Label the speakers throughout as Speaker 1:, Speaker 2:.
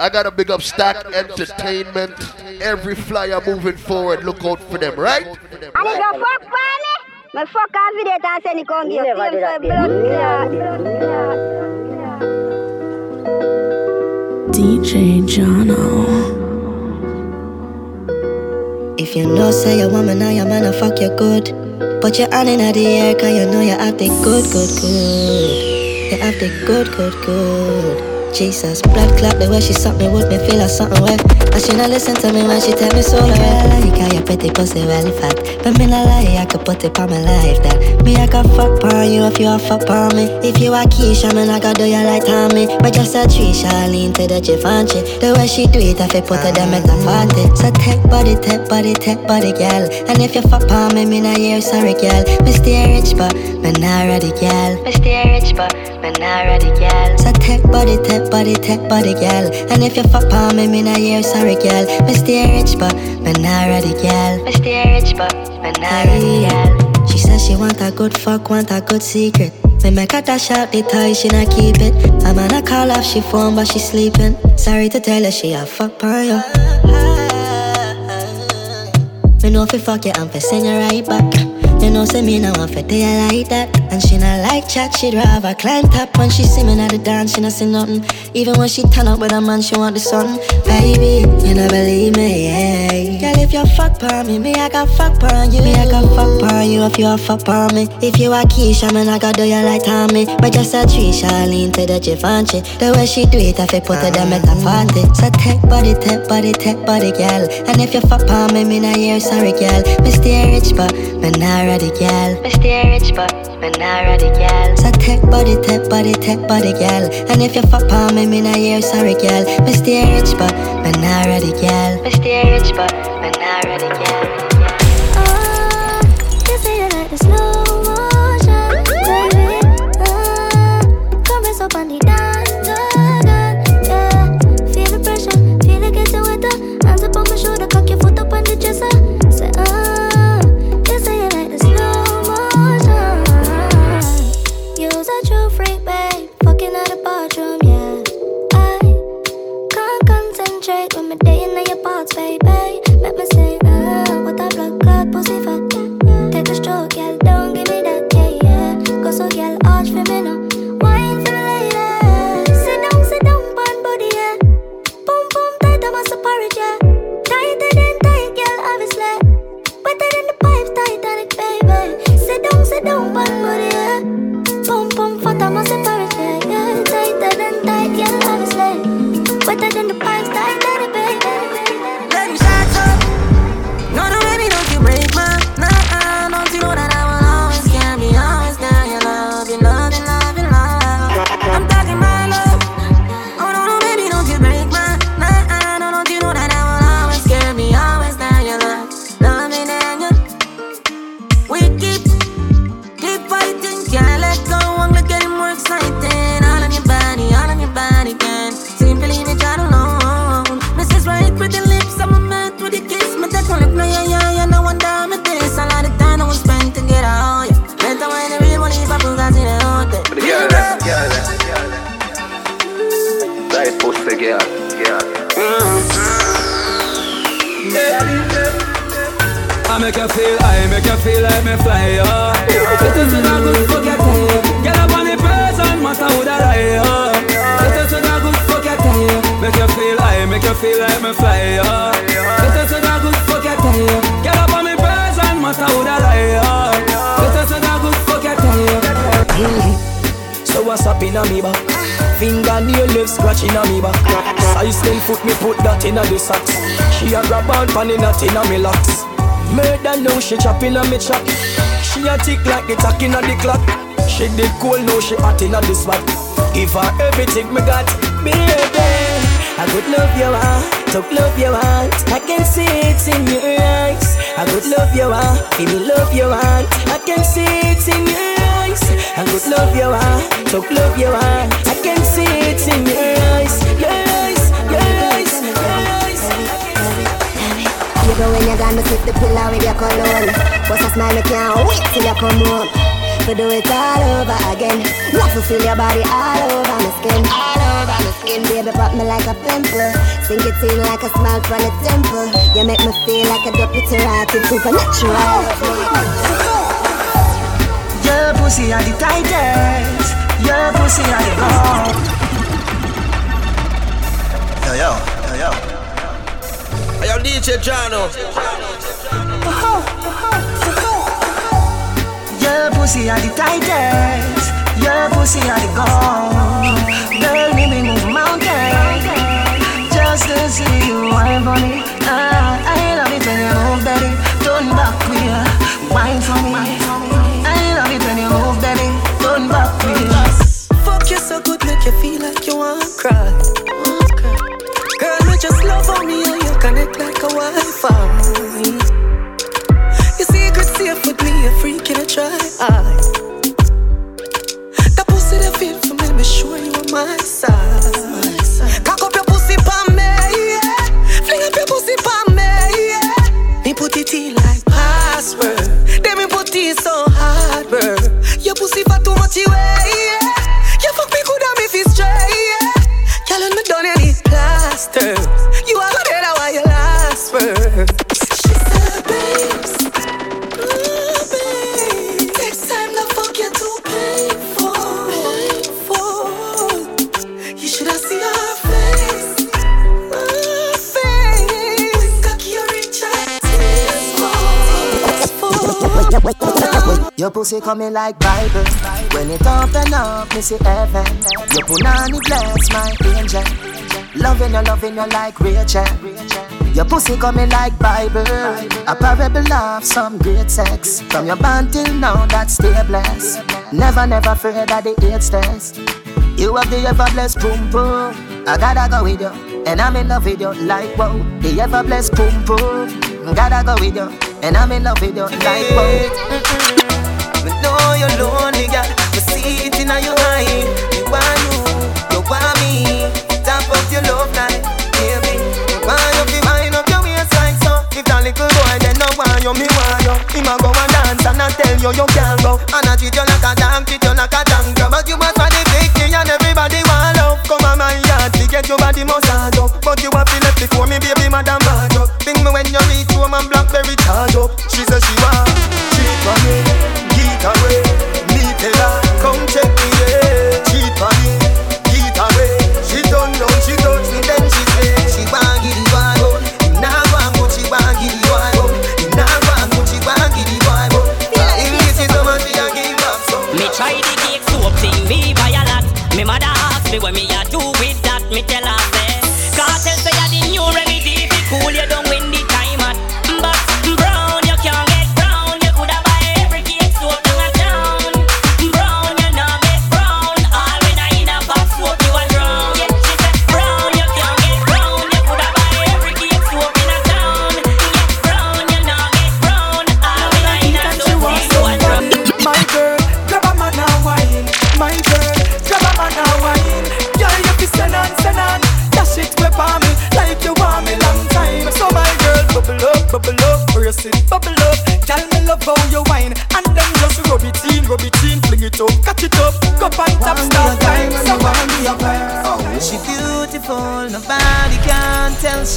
Speaker 1: I gotta big up Stack Entertainment. Every flyer moving forward, look out for them, right?
Speaker 2: And if you fuck for me, me fuck off with it and send it on you.
Speaker 3: Never do that,
Speaker 2: blood.
Speaker 4: DJ Jono.
Speaker 5: If you know say you want me now, your man a fuck you good. Put your hand in the air, cause you know you have the good, good, good. You have the good, good, good. Jesus, blood clot, the way she suck me would me feel like something wet. And she not listen to me when she tell me so like I like how your pretty pussy really fat. But me not lie, I could put it on my life that me I can fuck on you if you a fuck on me. If you a Keisha, man I gotta do you like Tommy. But just a tree, lean to the Givenchy. The way she do it, I feel put her them at the party. So take body, take body, take body, girl. And if you fuck on me, me not hear sorry, girl. Me stay rich, but me not ready, girl. Me stay rich, but me not ready, girl. So take body, take body, tech body, girl. And if you fuck on me, me not hear sorry, girl. Me stay rich, but me not ready, girl. Me stay rich, but me not ready, girl. She says she want a good fuck, want a good secret. Me make her dash out the toy, she not keep it. I'm gonna call off she phone, but she sleeping. Sorry to tell her she a fuck on you. Me know if you fuck you, I'm for send you right back. You know, say me now want for day like that. And she not like chat, she'd rather climb top when she see me at the dance. She not see nothing. Even when she turn up with a man, she want the sun. Baby, you not believe me, yeah. Girl, if you fuck on me, me I got fuck on you. Me I got fuck on you if you a fuck on me. If you a Keisha, man I got do you like Tommy. But just a tree, lean to the Givenchy. The way she do it, I feel put her them at party. So take body, take body, take body, girl. And if you fuck on me, me not hear sorry, girl. Me stay rich, but me not ready, girl. Me stay rich, but me not ready, girl. So take body, take body, take body, girl. And if you fuck on me, me not hear sorry, girl. Me stay rich, but me not ready, girl. Me stay rich, but me not ready, girl.
Speaker 6: Oh, you say you like the slow in a me
Speaker 7: back? Fingernail left scratching a me back. Size 10 foot me put that in a the socks. She a grab on pan in a me locks. Murder now she chopping a me chop. She a tick like the tack a the clock. She did cool now she hot in a the spot. Give her everything me got, baby. I could love you want, talk love you want. I can see it in your eyes. I could love you want, give me love you want. I can see it in your eyes. I could love you want, talk love you want. I can see it in your eyes, your eyes, your eyes, your eyes.
Speaker 2: You go when you're gone, me the pillow with your cologne. What's a smile, me can't wait till you come home.
Speaker 8: For do it all over again. Love to feel your body all over my skin. All over my skin. Baby, pop me like a pimple. Sink it in like a smile from a temple. You make me feel like a deputy rotted supernatural.
Speaker 9: Your pussy are the tightest. Your pussy are the gold.
Speaker 10: Yo, yo, yo, yo. Hey, yo, DJ Jono.
Speaker 9: Your pussy are the tightest. Your pussy are the gold. Girl, make me move mountains just to see you wine for me. Ah, I love it when you move, baby. Turn back queer, wine for me. I love it when you move, baby. Turn back
Speaker 11: you feel like you want to cry. Girl, you just love on me and you connect like a Wi-Fi. Ah. Your secret safe with me, a freak in a try. Ah. That pussy that feel for me, me sure you on my side. Cock up your pussy pa me, yeah. Fling up your pussy pa me, yeah. Me put it in like password. Then me put it so hard, bro. Your pussy for too much away, yeah.
Speaker 9: Your pussy coming like Bible. When it open up, me see heaven. Your punani bless my angel. Loving you, loving you like Rachel. Your pussy coming like Bible. A parable of some great sex. From your band till now, that stay blessed. Never, never afraid that the AIDS test. You have the ever blessed boom boom. I gotta go with you, and I'm in love with you like wow. The ever blessed boom boom. Gotta go with you, and I'm in love with you like wow.
Speaker 11: You're lonely, girl. Me see it in your eye. Me want you, you want me. Top of your love life, baby. Want you to wind up your waist like so. If that little boy then no want you, me want you. Him a go and dance and I tell you you can't go. And I treat you like a dog, treat you like a tanker. But you must for the big and everybody want love. Come on my yard, to get your body massage up. But you have to be left before me, baby, madam bad up. Think me when you reach home and blackberry charge up. She says she want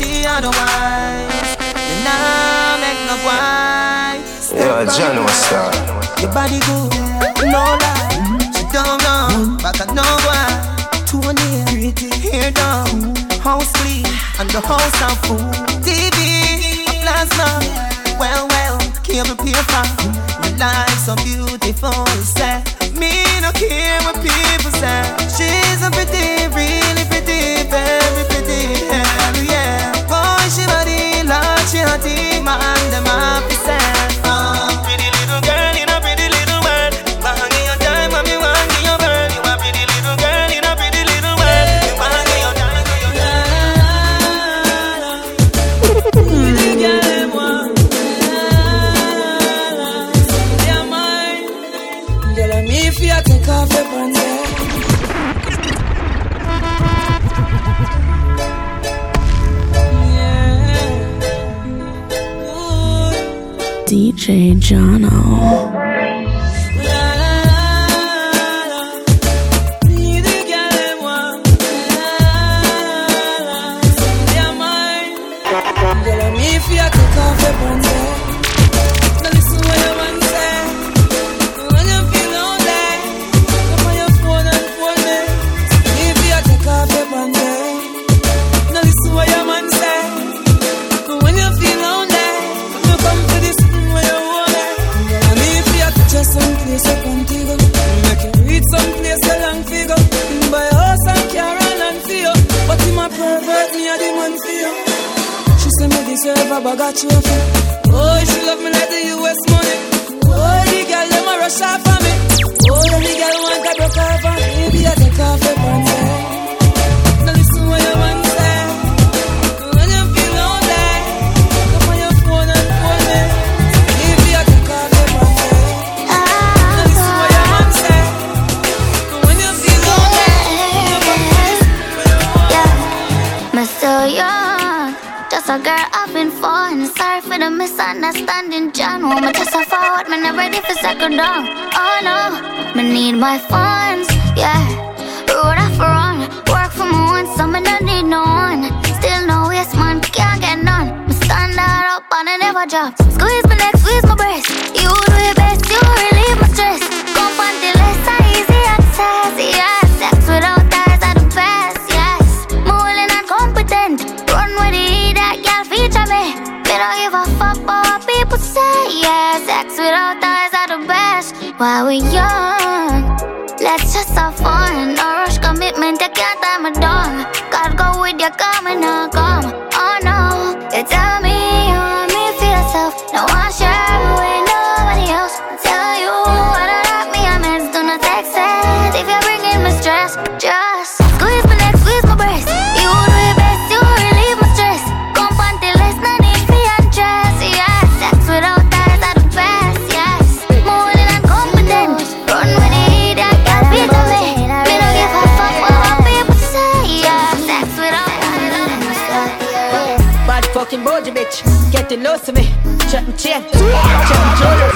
Speaker 12: she otherwise. You nah make no why.
Speaker 13: Yeah, John was star.
Speaker 12: Your body good, no lie. She don't know, back at no why. Tony, pretty hair down, house clean, and the house of food. TV, a plasma, well, well, cable paper. Your life so beautiful, say. Me no care what people say. She's a pretty,
Speaker 14: Jono.
Speaker 15: Bitch, getting lost to me. Check my chain, check my jewelry.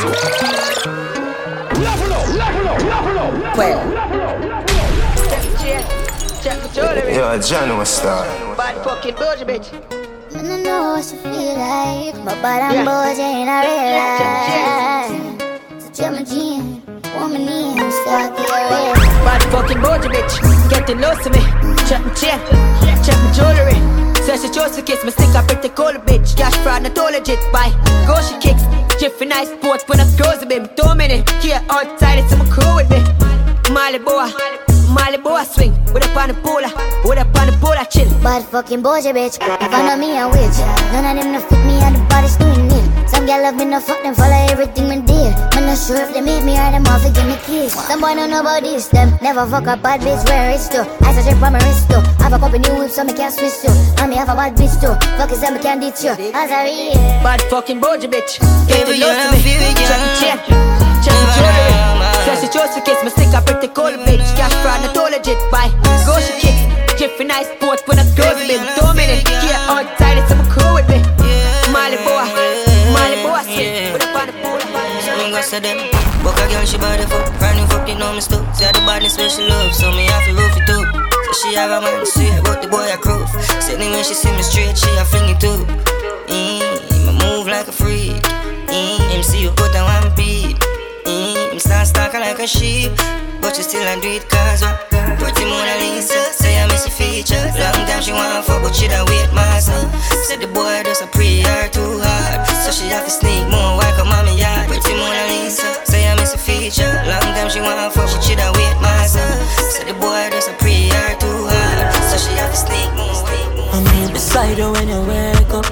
Speaker 15: Well, check my chain, check my jewelry.
Speaker 13: Yo, John was star.
Speaker 15: Bad fucking bougie bitch.
Speaker 16: I don't know what you feel like, but but I'm bored and I realize. So tell my gin, woman in, stuck here.
Speaker 15: Bad fucking bougie bitch, getting lost to me. Check my chain, check my jewelry. Says she chose to kiss me, stick up pretty cold bitch. Cash fraud, not all legit. Why? Go she kicks. Jiffy nice sports when I close a bit. Two minutes, here outside, it's my crew with me. Molly boy, Molly boy swing. With up on the polar, with up on the polar chill.
Speaker 16: Bad fucking bullshit, bitch. If I know me, I witch. None of them no fit me, and the body's doing it. Some girl love me, no fuck them, follow everything me did. Man, not sure if they meet me or them off to give me kiss. Some boy don't know about this, them. Never fuck a bad bitch, where it's too. I such a on my wrist too. Have a couple new whips, so me can't switch too. And me have a bad bitch too. Fuck it, so me can't ditch you. As I read.
Speaker 15: Bad fucking bougie bitch.
Speaker 16: Baby,
Speaker 15: Getting lost to me.
Speaker 16: you feel it,
Speaker 15: Check my chain, check my jewelry. Says she chose to kiss me, stick up pretty cold bitch. Cash fraud, not all legit. Why? Go she kicks. Jiffy nice sports when I close a bit. Two minutes, here outside, it's my crew with me. Molly boy,
Speaker 17: Me go say them? Book a girl, she body fuck Brand new fuck, you know me stuck Say the body special love So me have to roof it So she have a man sweet But the boy a croof Say when she see me straight She a fling it too. Mm, move like a freak. Mm, see you put on one beat. Mm, Him stand stalking like a sheep. But you still a do it cause what? Pretty Mona Lisa Say I miss your feature Long time she want fuck But she don't wait my Said the boy does a pre her too hard. So she have to sneak more come on me yard Pretty Mona Lisa Say I miss a feature Long time she want fuck But she don't wait my son Said the boy does a pre her too hard So she have to sneak more
Speaker 18: I'm here beside you when you wake up.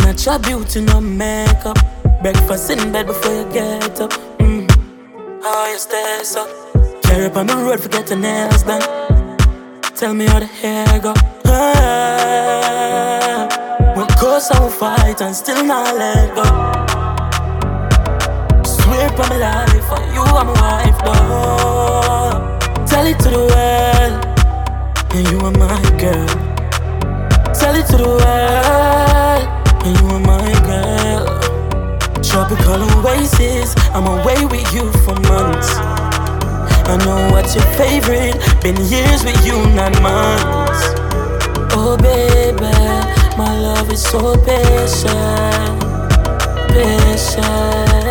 Speaker 18: Natural beauty, no makeup. Breakfast in bed before you get up. Mm. How you stay so? Carry up on the road, forget your nails done. Tell me how the hair go. Ah, we go some fight and still not let go. Swear on my life, for you I'm a wife, though. Tell it to the world, and you are my girl. Tell it to the world, and you are my girl. Tropical oasis, I'm away with you for months. I know what's your favorite, been years with you, not months. Oh baby, my love is so patient, patient.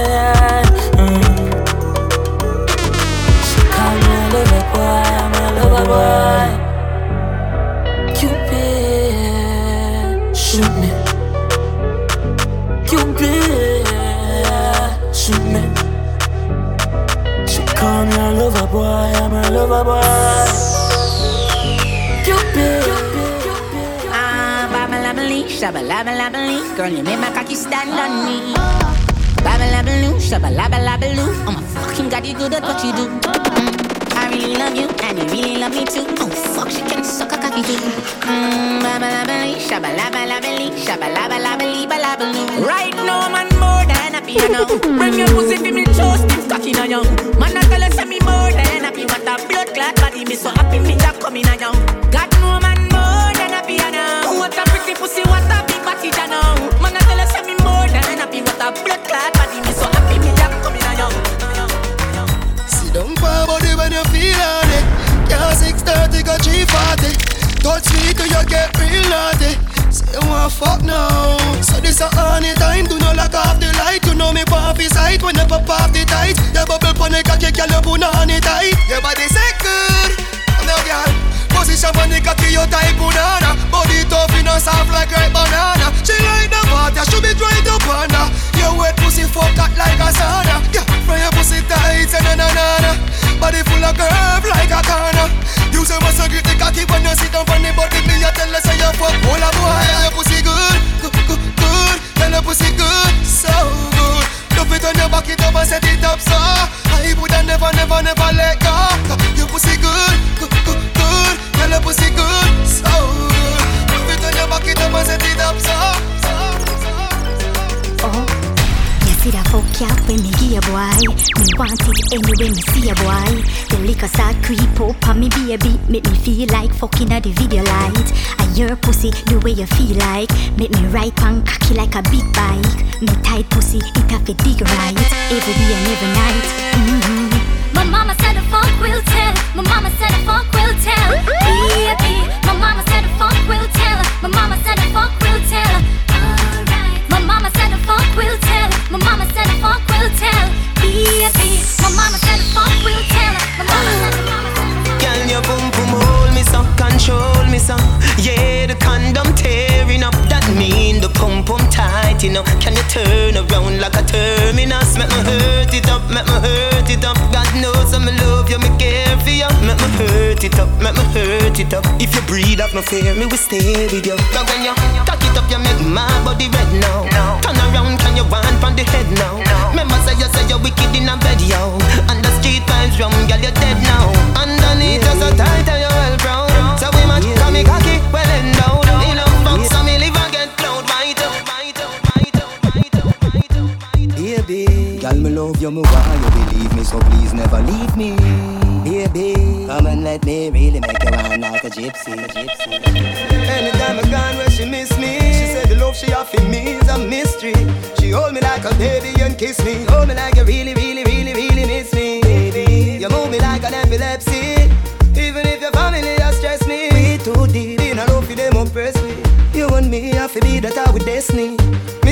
Speaker 19: Ah, babalabalee, shabalabalabalee. Girl, you make my cocky stand on me. Babalabaloo, shabalabalabaloo. Oh my fucking god, you good at what you do. Mm, I really love you, and you really love me too. Oh fuck, she can suck a cocky too. Mmm, babalabalee, shabalabalabalee, shabalabalabalee, balabaloo. Right now, man, more than happy, you know. Bring your pussy to me, toast, it's cocky now, yo. Man, I tell her, say me more than happy. What a blood clot body, me so happy, me that coming now, yo. God, no man, more than happy, you know. What a pretty pussy, what a big body, you know. Man, I tell her, say me more than happy. What a blood clot
Speaker 20: when you feel on it. Yeah, 630 go 340. Touch me till you get real naughty. Say you want fuck now. So this a honey time. Do not lock off the light. You know me pop his sight when you pop off the tight. You bubble pon the cocky, girl you put on it tight. Your body say good. Now girl. Position on the cocky, you type banana. Body tough, you know soft like ripe banana. She like the water, she be dry on her. Your wet pussy fuck hot like a sauna. Yeah, from your pussy tight, say na na na Body full of curve like a corner. You say must grip? The cocky when you sit down on the body Me a tell her say you fuck all a boy. Your pussy good, good, good, good. Tell your pussy good, so good Love it on your back it up and set it up so I woulda never, never, never let go. Your pussy good, good, good, good. Tell your pussy good, so good. Love it on your back it up and set it up so
Speaker 21: Oh, you see that fuck ya when me a boy Me want it anyway me see a boy The liquor start creep up on me baby Make me feel like fucking at the video light I your pussy the way you feel like Make me ride pan cocky like a big bike Me tight pussy it have to dig right Every day and every night mm-hmm.
Speaker 22: My mama said the funk will tell. My mama said the funk will tell. Baby, my mama said the funk will tell. My mama said the funk will tell. My mama said the funk will tell. My mama said the funk will tell. Baby, my mama said the funk will tell. My mama said
Speaker 12: boom boom hold me control me. Yeah, the condom tearing up. Mean the pump pump tight, you know. Can you turn around like a terminus? Make me hurt it up, make me hurt it up. God knows I'm love you, me care for you. Make me hurt it up, make me hurt it up. If you breathe up, no fear, me will stay with you. But when you cock it up, you make my body red now. Turn around, can you want from the head now? Remember say you say you're wicked in a bed, yo. And the street vibes rum, girl, you're dead now. Underneath just so tight and you're well brown.
Speaker 23: You, me why you believe me, so please never leave me. Baby, come and let me really make you run like a gypsy. gypsy.
Speaker 20: Anytime I gone where she miss me She said the love she offer me is a mystery. She hold me like a baby and kiss me. Hold me like you really, really, really, really miss me. Baby, you move me like an epilepsy. Even if your family has stressed me. We too deep. In a love for them oppress me You and me have to be that I with destiny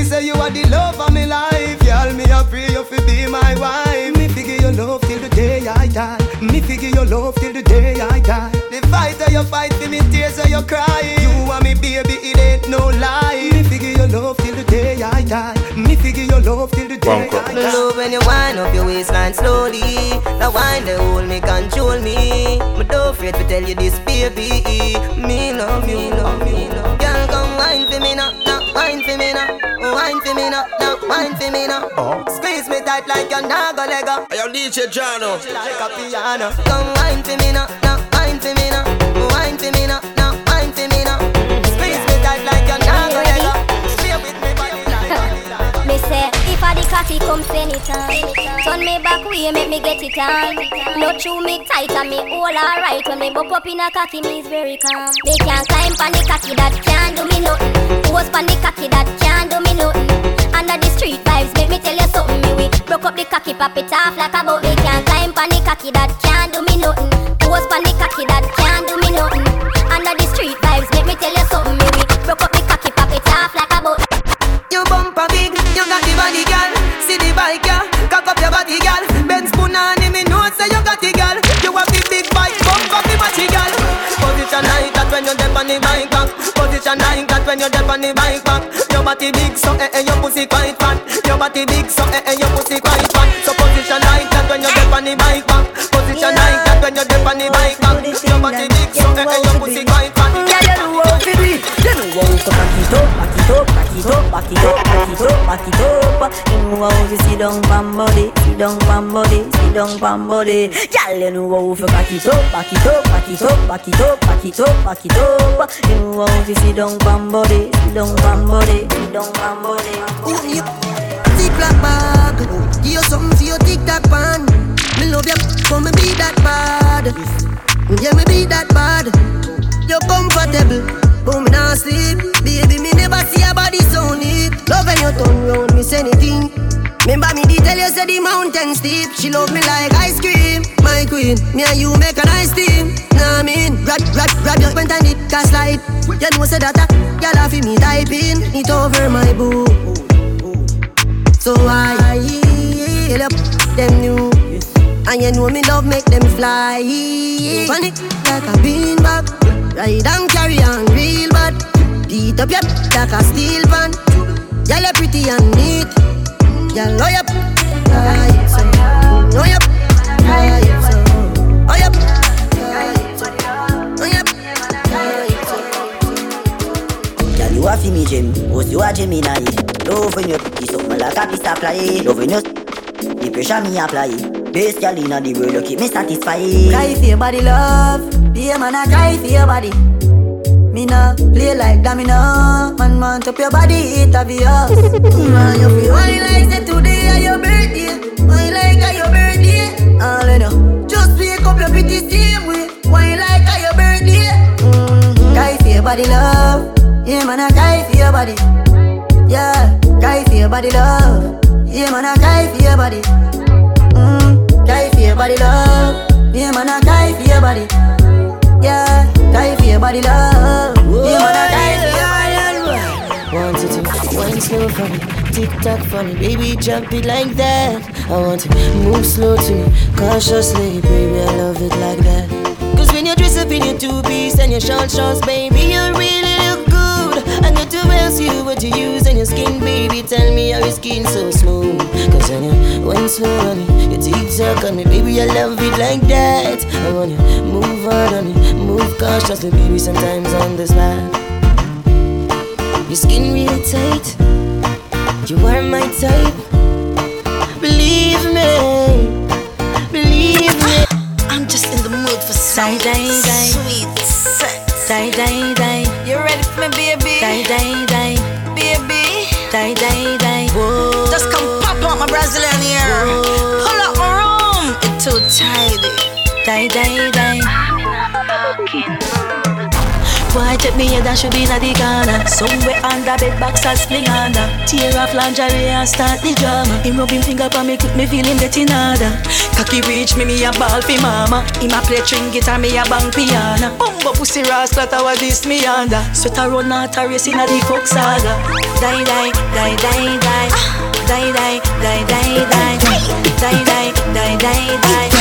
Speaker 20: say you are the love of my life. Y'all me I pray you fi be my wife. Me figure your love till the day I die. Me figure your love till the day I die. The fight that you fight for me tears that you cry. You and me baby it ain't no lie. Me figure your love till the day I die. Me figure your love till the day I
Speaker 12: Me
Speaker 20: die.
Speaker 12: Love when you wind up your waistline slowly. That wine they hold me, control me. Me don't afraid to tell you this, baby. Me love you, love you, love. Girl, come wine for me now, now wine for me now, wine for me now, now wine for me now. Oh. Squeeze me tight like you're not gonna let go.
Speaker 10: Yo, DJ Jono.
Speaker 12: Like a piano. Come wine for me now, now
Speaker 22: the cocky come send it on Turn me back way, make me get it on. No chew me tight and me all alright. When me buck up in a cocky, me is very calm. They can't climb on the cocky, that can't do me nothing. Pose on the cocky, that can't do me nothing. Under the street vibes, make me tell you something Me we broke up the cocky, pop it off like a boat. They can't climb on the cocky, that can't do me nothing. Pose on the cocky, that can't do me nothing. Under the street vibes, make me tell you something Me we broke up the cocky, pop it off like
Speaker 12: your bumper big, you got the body, girl. See the bike, girl. Cock up your body, girl. Ben Benz Punani, me know say you got the girl. You have the big bike, up the matchy, girl. Position like that when you're on the bike back. Position like that when you're on the bike back. Your body big, so eh eh, your pussy quite fat. Your body big, so eh eh, your pussy quite fat. So position like that when you're on the bike back. Position yeah. like that when you're on the bike back. Your body big, so eh eh, your pussy quite fat.
Speaker 24: Yeah, you know how to be, it. You know how to cock it up it up, back it up, back it up, back it up. You know how to sit down pam body, sit down pam body, sit down pam body. Girl, you know how to back it up, back it up, back it up, back it up, back it up, back it up. You know how to sit down pam body, sit down pam body, sit down pam body.
Speaker 25: Ziploc bag, give you something for your tic tac pan. Me love you, come me be that bad. Yeah, me be that bad. You're comfortable, but me not sleep. See a body so neat. Love when you turn round, miss anything. Remember me tell you say the mountain steep. She love me like ice cream, my queen. Me and you make a nice team. Nah, I mean, grab, grab, grab your point and it can slide. You know say that uh, a girl have me typing it over my boo. So I heal up them new. And you know me love make them fly. Funny like a beanbag. Ride and carry on real bad. Beat up your like a steel pan. Girl you pretty and neat. Girl oh yep, right so. Oh yep, right so. Yep, right so.
Speaker 24: You a fi me gem, host you a Gemini. Love when you you something like a of fly. Love when you the pressure me apply. Best girl inna the world, you keep me satisfied.
Speaker 5: Cry for your body, love. Be a man, I cry for your body. Me nah play like domino. Man, want up your body, it obvious. Man, you feel why like say today are your birthday. Why like are your birthday? All I know, just wake up your pretty same way. Why like are your birthday? Mm-hmm. Cry for your body, love. Yeah, man, I cry for your body. Yeah, cry for your body, love. Yeah, man, I cry for your body. Mm, cry for your body, love. Yeah, man, I your body, love. Man, I cry for your body.
Speaker 11: Want you to wine slow for me, tick tock for me, baby jump it like that. I want to move slow to me, cautiously, baby I love it like that. Cause when you dress up in your two piece and your short shorts, baby you look good. I got to ask you what you use on your skin, baby. Tell me how your skin so smooth. Cause when you wine slow on me, you tick tock on me, baby I love it like that. I want you move on on me, move cautiously, baby. Sometimes on the spot. Your skin really tight. You are my type. Believe me, believe me.
Speaker 26: I'm just in the mood for
Speaker 11: die, die.
Speaker 26: sweet sex.
Speaker 11: Die, die, die.
Speaker 26: Baby,
Speaker 11: Die, die, die.
Speaker 26: just come pop out my Brazilian ear. Pull up my room. It's too tidy.
Speaker 11: Die, die, take me head and should be in the corner Somewhere under bed box and spling under Tear off lingerie and start the drama. Him rub him finger pa me quick me feel him getting harder. Cocky reach me me a ball fi mama. Him a play string guitar me a bang piano. Bumbo pussy that was this me under. Sweat a run out a race inna the coke saga. Die die die. Die die die die die. Die die die die die Die die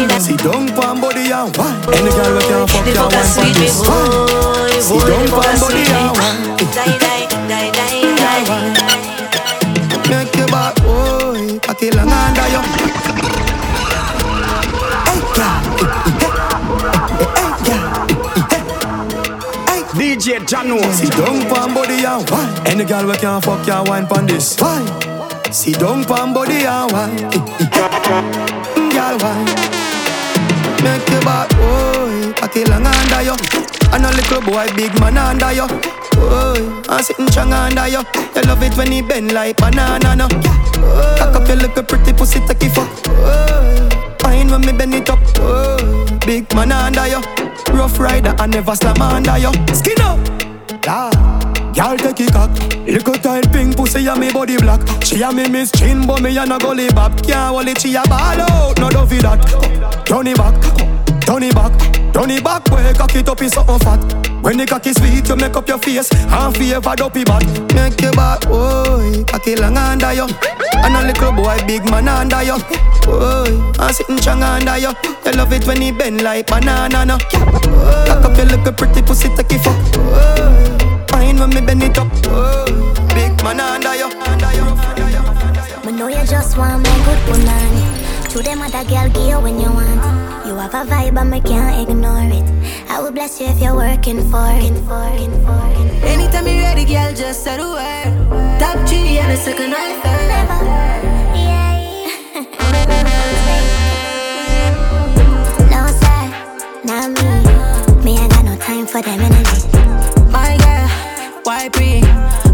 Speaker 20: See down pan body and wine. Any girl we can fuck
Speaker 11: The
Speaker 20: ya wine
Speaker 11: sweet
Speaker 20: pan
Speaker 11: me
Speaker 20: this
Speaker 11: boy,
Speaker 20: wine. See
Speaker 11: boy,
Speaker 20: down
Speaker 11: the fuck a
Speaker 20: pan body and wine.
Speaker 11: Die die die die die
Speaker 20: Make your back boy, cocky long under you. Hey girl, hey
Speaker 27: DJ Jono.
Speaker 20: See down pan body and wine. Any girl we can fuck ya wine pan this wine. See down pan body and wine. Eh, eh, eh. Mm, girl wine. Make your back boy, cocky long under you. And a little boy, big man under you. Boy, I'm sitting strong under you. You love it when he bend like banana, no. Cock up your little pretty pussy, take it fuck. Fine when me bend it up. Oh, Big man under you. Rough rider, I never slam under you. Skin up. Ah. Girl take it cock. Little tight pink pussy and me body black. She a me miss chin but me a no gully bop Can't hold it she a ball out. No do for that. Turn it back. Turn it back. Turn it back. Way cock it up is something fat. When the cocky sweet you make up your face. And favor dopey back Make your back boy. Cocky long under you. And a little boy big man under you. Boy I'm sitting strong under you. You love it when he bend like banana no. Cock up your little pretty pussy take it fuck. Boy wine when me bend it up. Oh, big man under you. Oh, oh, oh, me know you just want
Speaker 28: my good woman.
Speaker 22: To them other girl, give you when you want. You have a vibe and me can't ignore it. I will bless you if you're working for it.
Speaker 11: Anytime you're ready, girl, just say the word. Top three and a second or third.
Speaker 22: No sir, not me. Me I got no time for them energy.
Speaker 11: My God why?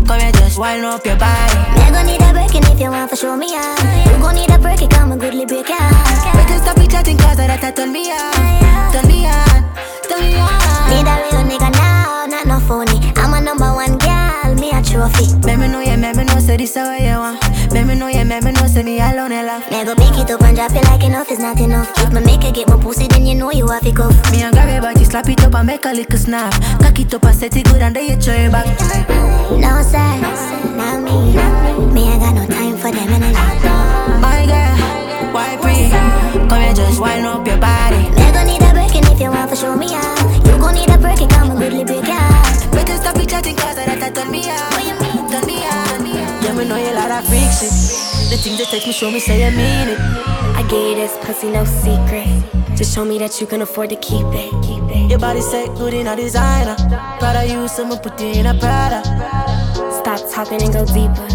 Speaker 11: Come here, just wind up your body.
Speaker 22: I gon' need a breaking if you want to show me out. You gon' need a break it, come and goodly break out.
Speaker 11: We can stop it chatting cause that I turn me on. Turn me on, turn me on.
Speaker 22: Need a real nigga now, not no phony. I'm a number one girl, me a trophy.
Speaker 11: Let me know, yeah, let me know, say this how you want. Let me know, yeah, let me know, say me alone and laugh.
Speaker 22: Go pick it up and drop it like enough is not enough. If me make it get my pussy, then you know you have to go.
Speaker 11: Me and grab your body, slap it up and make a little snap. Cock it up and set it good and then you throw it back.
Speaker 22: No sir, not me. Me ain't got no time for
Speaker 11: of freak shit. The things that text me show me say you mean it.
Speaker 29: I gave this pussy no secret. Just show me that you can afford to keep it. Keep it.
Speaker 11: Your body good in a designer. Prada you, so I'ma put in a Prada.
Speaker 29: Stop talking and go deeper.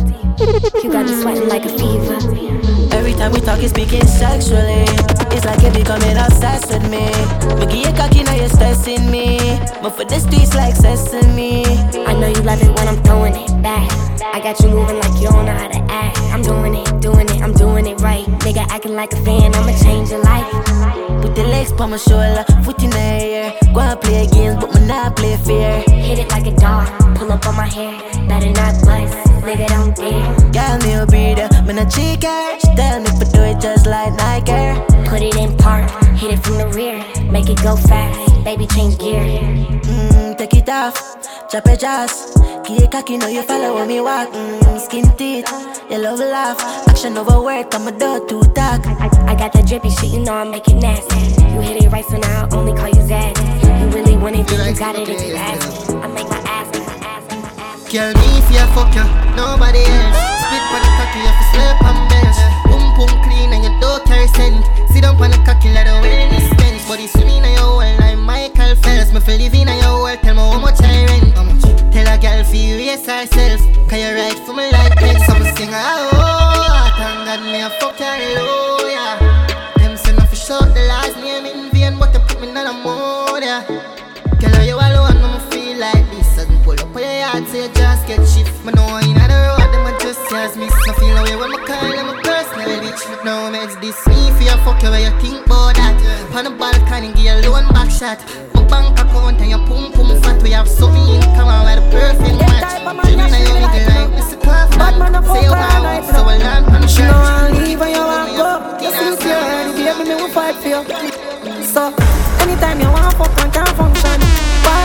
Speaker 29: You got me sweating like a fever.
Speaker 11: Every time we talk, you're speaking sexually. It's like you're becoming obsessed with me. Give you cocky, now you're stressing me. But for the streets, like sesame.
Speaker 29: I know you love it when I'm throwing it back. I got you moving like you don't know how to act. I'm doing it, doing it, I'm doing it right. Nigga acting like a fan, I'ma change your life.
Speaker 11: Put the legs on my shoulder, foot in the air. Go and play games, but me not play fair.
Speaker 29: Hit it like a dog, pull up on my hair. Better not bust, nigga don't dare.
Speaker 11: Girl, me a breather, not cheat her. She tell me to do it just like Nike.
Speaker 29: Put it in park, hit it from the rear. Make it go fast, baby change gear.
Speaker 11: Mm, take it off, chop it just. Kick cocky, know you follow me walk. Mm, skin teeth, you love laugh. Action over word, I'm a dog to talk.
Speaker 29: I got that drippy shit, you know I make it nasty. You hit it right, so now I only call you Zed. You really want it, then you got it if you ask me. I make my ass.
Speaker 12: Girl, me if you fuck you, nobody else. Spit on the cocky, you fi slap on bench. Boom boom clean and you don't carry scent. Sit down on the cocky like the wellness stench. Body swimming in your well like Michael Phelps. Me fi live in your well, tell me how much I rent. Tell a girl fi raise herself. Can you ride for me like that? So me sing oh, thank God me a fuck hallelujah. Bitch. But now me it's this me for you fuck you where you think about that. On the balcony, give you a loan back shot. My bank account and your pum pum fat. We have something in common where the perfect match. Jenny, now you make it like Mr. Kaufman. Say you want out, so I learn from the church.
Speaker 11: know I leave when you want go. You feel scared, baby, me will fight for you. So, anytime you want fuck, one can function.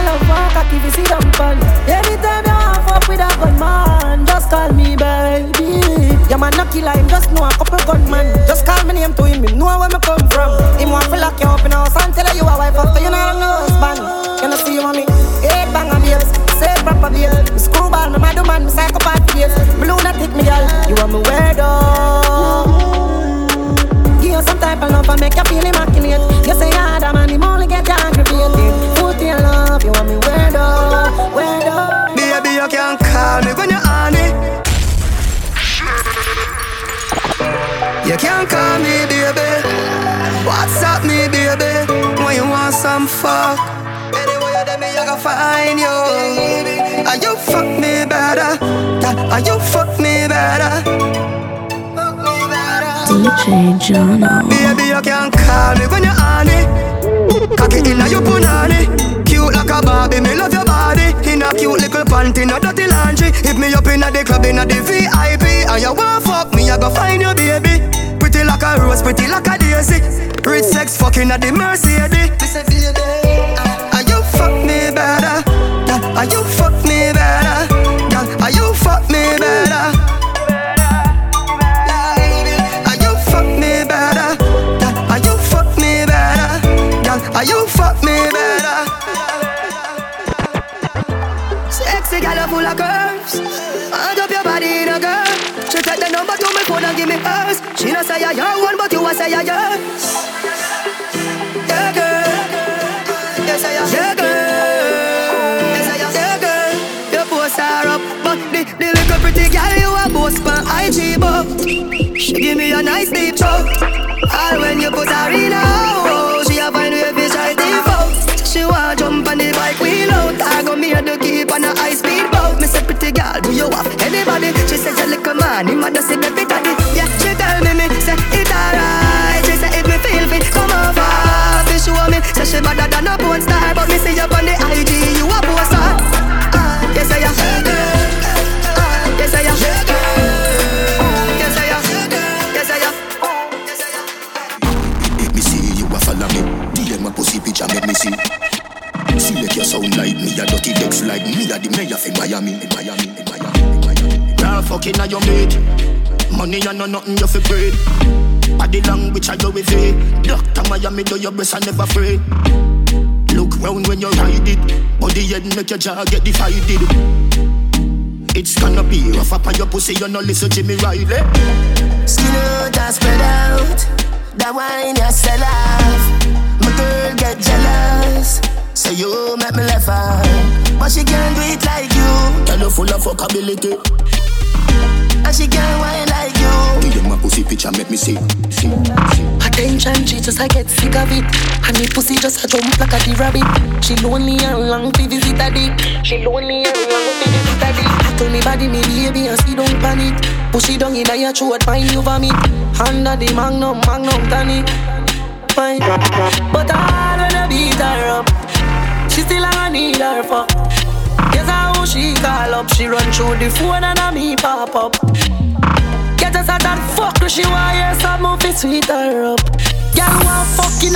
Speaker 11: Of walk, I give you see them fun. Anytime you want fuck with a gunman, just call me baby. Your man not kill him, just know a couple gunman. Just call me name to him, him know where me come from. Him want to lock you up in a house and tell you a wife after you know no husband. You know see you mommy, eight bang on babes, say proper babe. Me screwball, me mad man, me psychopath babes. Me lunatic, me girl, you are me weirdo. Oh. Give you some type of love and make you feel immaculate. You say you're hard man,
Speaker 20: What's up, me, baby? When you want some fuck. Anyway, you there, me, I can find you. Are you fuck me better? Are you fuck me better?
Speaker 4: DJ Jono.
Speaker 20: Baby, you can call me when you're on it. Cocky inna your punani. Cute like a Barbie, me love your body. In a cute little panty, no dirty laundry. Hit me up inna the club, inna the VIP. And you want fuck me, I go find you, baby. Like a rose, pretty like a daisy. Rich sex fucking at the Mercedes. Are you fuck me better? Are you fuck me better? Are you fuck me better? Are you fuck me better? Are you fuck me better? Are you fuck me better? Sexy gal full of curves. Hand up your body me hers. She no say you're your one, but you a say you're yours. Yeah, girl. Yes, I am. Yeah, girl. Yes, I am. Yeah, girl. You post her up, but the, the little pretty girl you a post on IG, but she give me a nice deep choke. All when you put her in a hole, she a find way fi try default. She want jump on the bike wheel out. I go me to keep on a high speed boat. Me say pretty girl, do you have anybody? She says you little man, him a just say baby daddy. Show me, say she better than a porn star, but me see you on the IG, you a poster. Ah, yes I am. Ah, yes I am. Yes I am. Yes I am.
Speaker 30: Me see you a follow me. A pussy picture me see. Sound like me, a dirty like me, a the mayor in Miami, in Miami, in Miami, in Miami. Girl, fucking on your mate. Money and no nothing you fi breed. Body language I go with it. Doctor Miami do your best and never afraid. Look round when you ride it. Body head make your jaw get divided. It's gonna be rough up on your pussy, you no listen to me Riley.
Speaker 10: Skin out and spread out. That wine you sell off. My girl get jealous. Say you make me laugh out. But she can't do it like you.
Speaker 30: Girl, you full of fuckability.
Speaker 10: And she can't wine like you.
Speaker 30: Give them a pussy picture, make me see. see, see.
Speaker 11: Attention, she just I get sick of it. And the pussy just a jump like a the rabbit. She lonely and long to visit a dick. She lonely and long to visit a dick. I told me body, me baby, and she don't panic. Push it down in your throat, find you vomit. Under the magnum, magnum tonic. Fine, but I wanna beat her up. She still I need her fuck. She call up. She run through the phone and a me pop up. Get us at that fuck, she want hear some movie sweet her up. Girl want fucking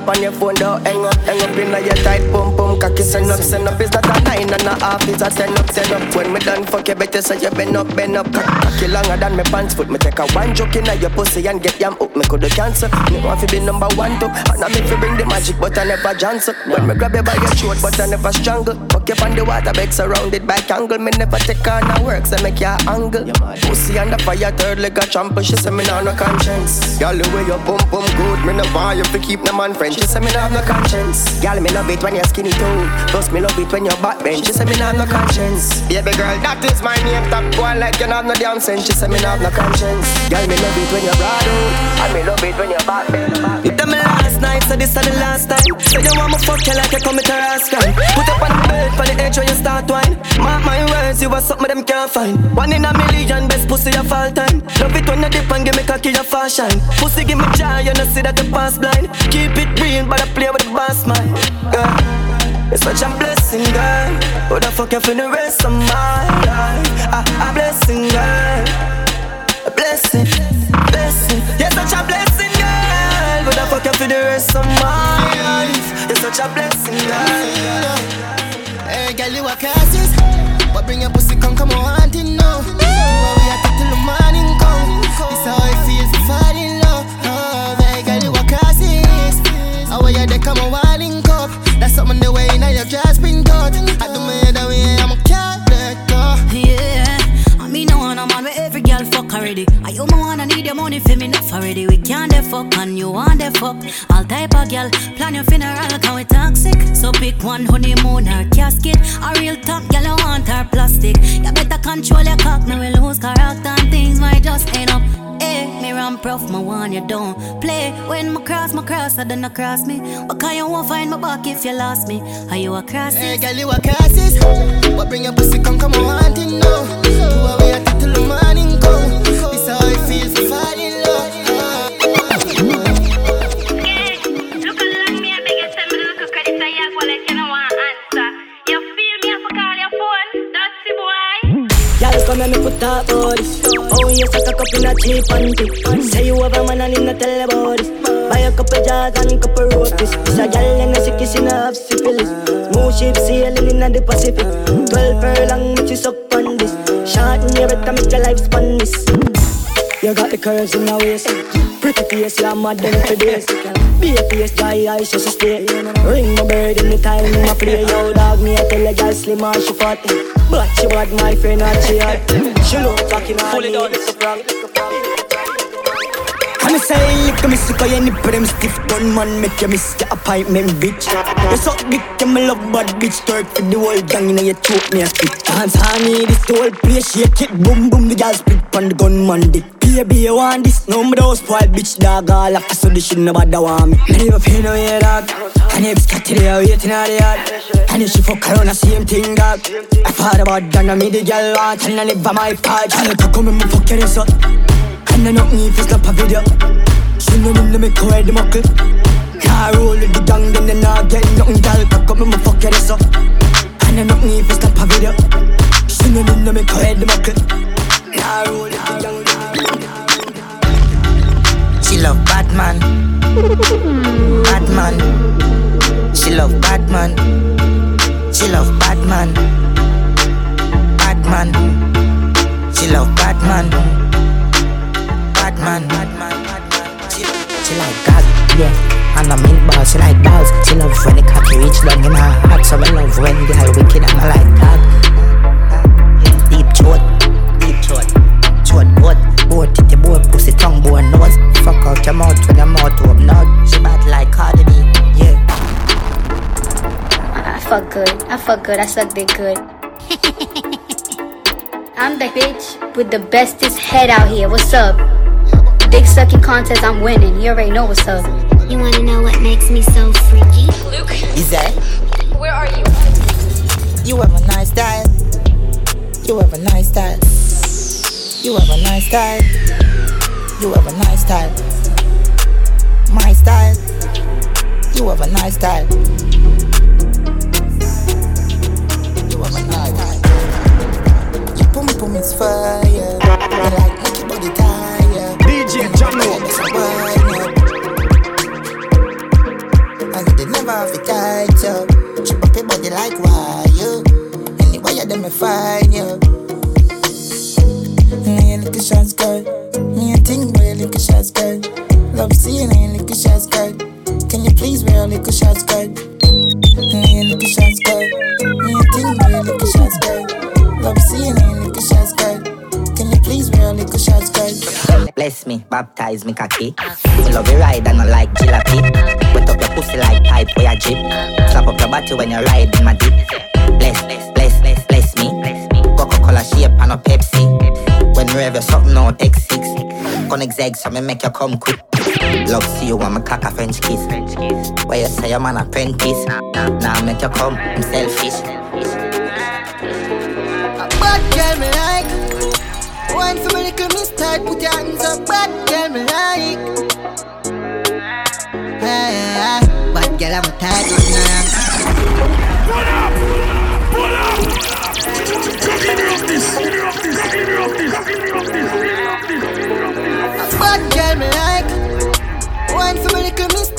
Speaker 10: call on your phone, don't hang up, hang up in your tight boom boom cocky send up, send up. Is that a nine and a half? It's a ten up, ten up. When me done fuck you, better say you bend up, bend up. Cock- Cocky longer than me pants foot. Me take a one joke in your pussy and get yam up. Me coulda cancel. Me want to be number one too. And I me fi bring the magic, but I never cancel. When me grab you by your throat, but I never strangle. Fuck you on the water, bed surrounded by angle. Me never take on a work, so make you angle. Pussy the fire, third leg a trample. She say me nah no conscience. Girl, the way you bump bump good, me no want you to keep no man friend. She say me nah have no conscience. Girl, me love it when you're skinny too. Plus me love it when you're back bench. She say me nah have no conscience. Baby girl, that is my name. Top boy like you have no damn sense. She say me nah have no conscience. Girl, me love it when you're broad out. And me love it when you're back bench. You tell me last night, so this is the last time. So you want me fuck you like you commit a rascal. Put up on the bed for the edge when you start wine. Mark my words, you are something them can't find. One in a million, best pussy of all time. Love it when you dip and give me cocky your fashion. Pussy give me joy, you know see that you pass blind. Keep it real, but I play with the boss man. Yeah. It's such a blessing, girl. Who the fuck you for the rest of my life? A, a blessing, girl. A blessing. The rest of my life? You're such a blessing, girl.
Speaker 12: Hey, girl, you a cassis. But bring your pussy, come, come on,
Speaker 31: for me enough already. We can't the fuck and you want the fuck. All type of girl, plan your funeral, can we toxic? So pick one honeymoon or casket. A real top girl, I want her plastic. You better control your cock, me will lose character and things might just end up. Eh, me run prof, my one you don't play. When my cross, my cross, I don't cross me. But can you won't find my back if you lost me? Are you a cross?
Speaker 12: Hey, girl, you a cassis. But bring your pussy, come, come on, hunting now. Do what we are till the morning come. This how it feels to fall
Speaker 11: about this. Oh, you suck a cup in a cheap panty. Say you have a man and in a this. Buy a couple jars and couple roasties. This a gal and a sick in a half syphilis. Smooth ship sailing in the Pacific. Twelve furlong, which is up on this. Short in your better make your life span this. You got the curves in the waist. Pretty face, you're mad them for days.
Speaker 7: Be a face, dry eyes, so she stay. Ring my bird in the time in my play. Yo, dog, me I tell a girl slim and she fat. But she bad, my friend, not she hot. She look talking on me, it's a prank. And I say, look at me, sick of any them stiff gun man, make you miss your appointment, bitch. You suck dick, you me love bad bitch, twerk for the whole gang, you know you choke me a spit. Dance on me, this the whole place, shake it, boom boom, the girl spit on the gunman dick. Baby, you want this? No, me those spoiled bitch, dog, all after so this shit nobody want me. Me never pay no yeah, dog. And if Scotty they are waiting at the yard. And if she fuck around the same thing, dog I thought about that, now me the girl want And I never my part. Girl, come and me fuck your ass up. And I not need to snap a video. She no need to make her head muckle. Car roll with the gang then they not get nothing Girl, cock up me fuck your ass up. And I not need to snap a video. She no need to make her head muckle. Car roll with the gang
Speaker 32: love Batman. Batman. She love Batman. She love Batman. Batman. She love Batman. Batman. She, she like God, yeah. And I mean balls, she like balls She love when the cocky reach down in her heart. So I love when the high wicked and I like that. Deep throat, deep throat. Throat boat, boat titty boat Pussy tongue bone nose your mouth when your mouth open out She bad like Cardi B, yeah
Speaker 33: I fuck good. I fuck good. I suck dick good. I'm the bitch with the bestest head out here. What's up? Dick sucking contest, I'm winning. You already know what's up.
Speaker 34: You wanna know what makes me so freaky?
Speaker 32: Luke Is that?
Speaker 35: Where are you?
Speaker 32: You have a nice style You have a nice style You have a nice style You have a nice style My style. You have a nice style. You have a nice style. Your pum pum is fire. You like make your body tired
Speaker 36: DJ Jono
Speaker 32: And they never have it tight, yo Chip up your body like wire. Anyway, them me find you Me a little shots girl. Me a thing where a little shots girl. Love seeing a little shots girl Can you please wear a little shots girl Me a little shots girl Me a thing where a little shots girl Love seeing a little shots girl Can you please wear a little shots girl Bless me, baptize me cocky love you ride and I like jalopy Wet up your pussy like pipe where you drip. Slap up your body when you ride in my deep Bless, bless, bless, bless, bless me. Coca-Cola shape and a Pepsi. When you rev you something out X6 Connect zag so me make you come quick Love see you want me cock a French kiss. Where you say I'm an apprentice? Now I make you come, I'm selfish.
Speaker 12: Bad girl me like. Wine for me little miss tight Put your hands up. Bad girl me like. Hey, hey, hey. Bad girl I'm a tight one now Bad girl me like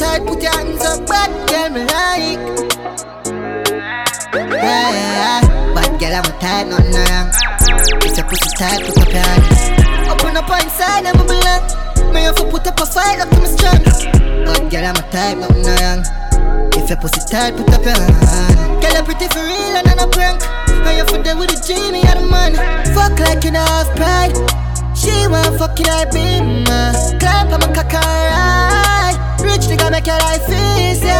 Speaker 12: tight Put your hands up Bad girl me like. Hey. Bad girl I'm a tight nothing wrong If your pussy tight put up your hand. Open up inside I'm a belong Me have to put up a fight up to me strong Bad girl I'm a type nothing wrong If your pussy tight put up your hand. Girl you pretty for real and not a prank. And you for there with a genie and a man. Fuck like you don't have pride. She want fuck you like me, man. Climb on my cock and ride. Rich nigga make your life easier.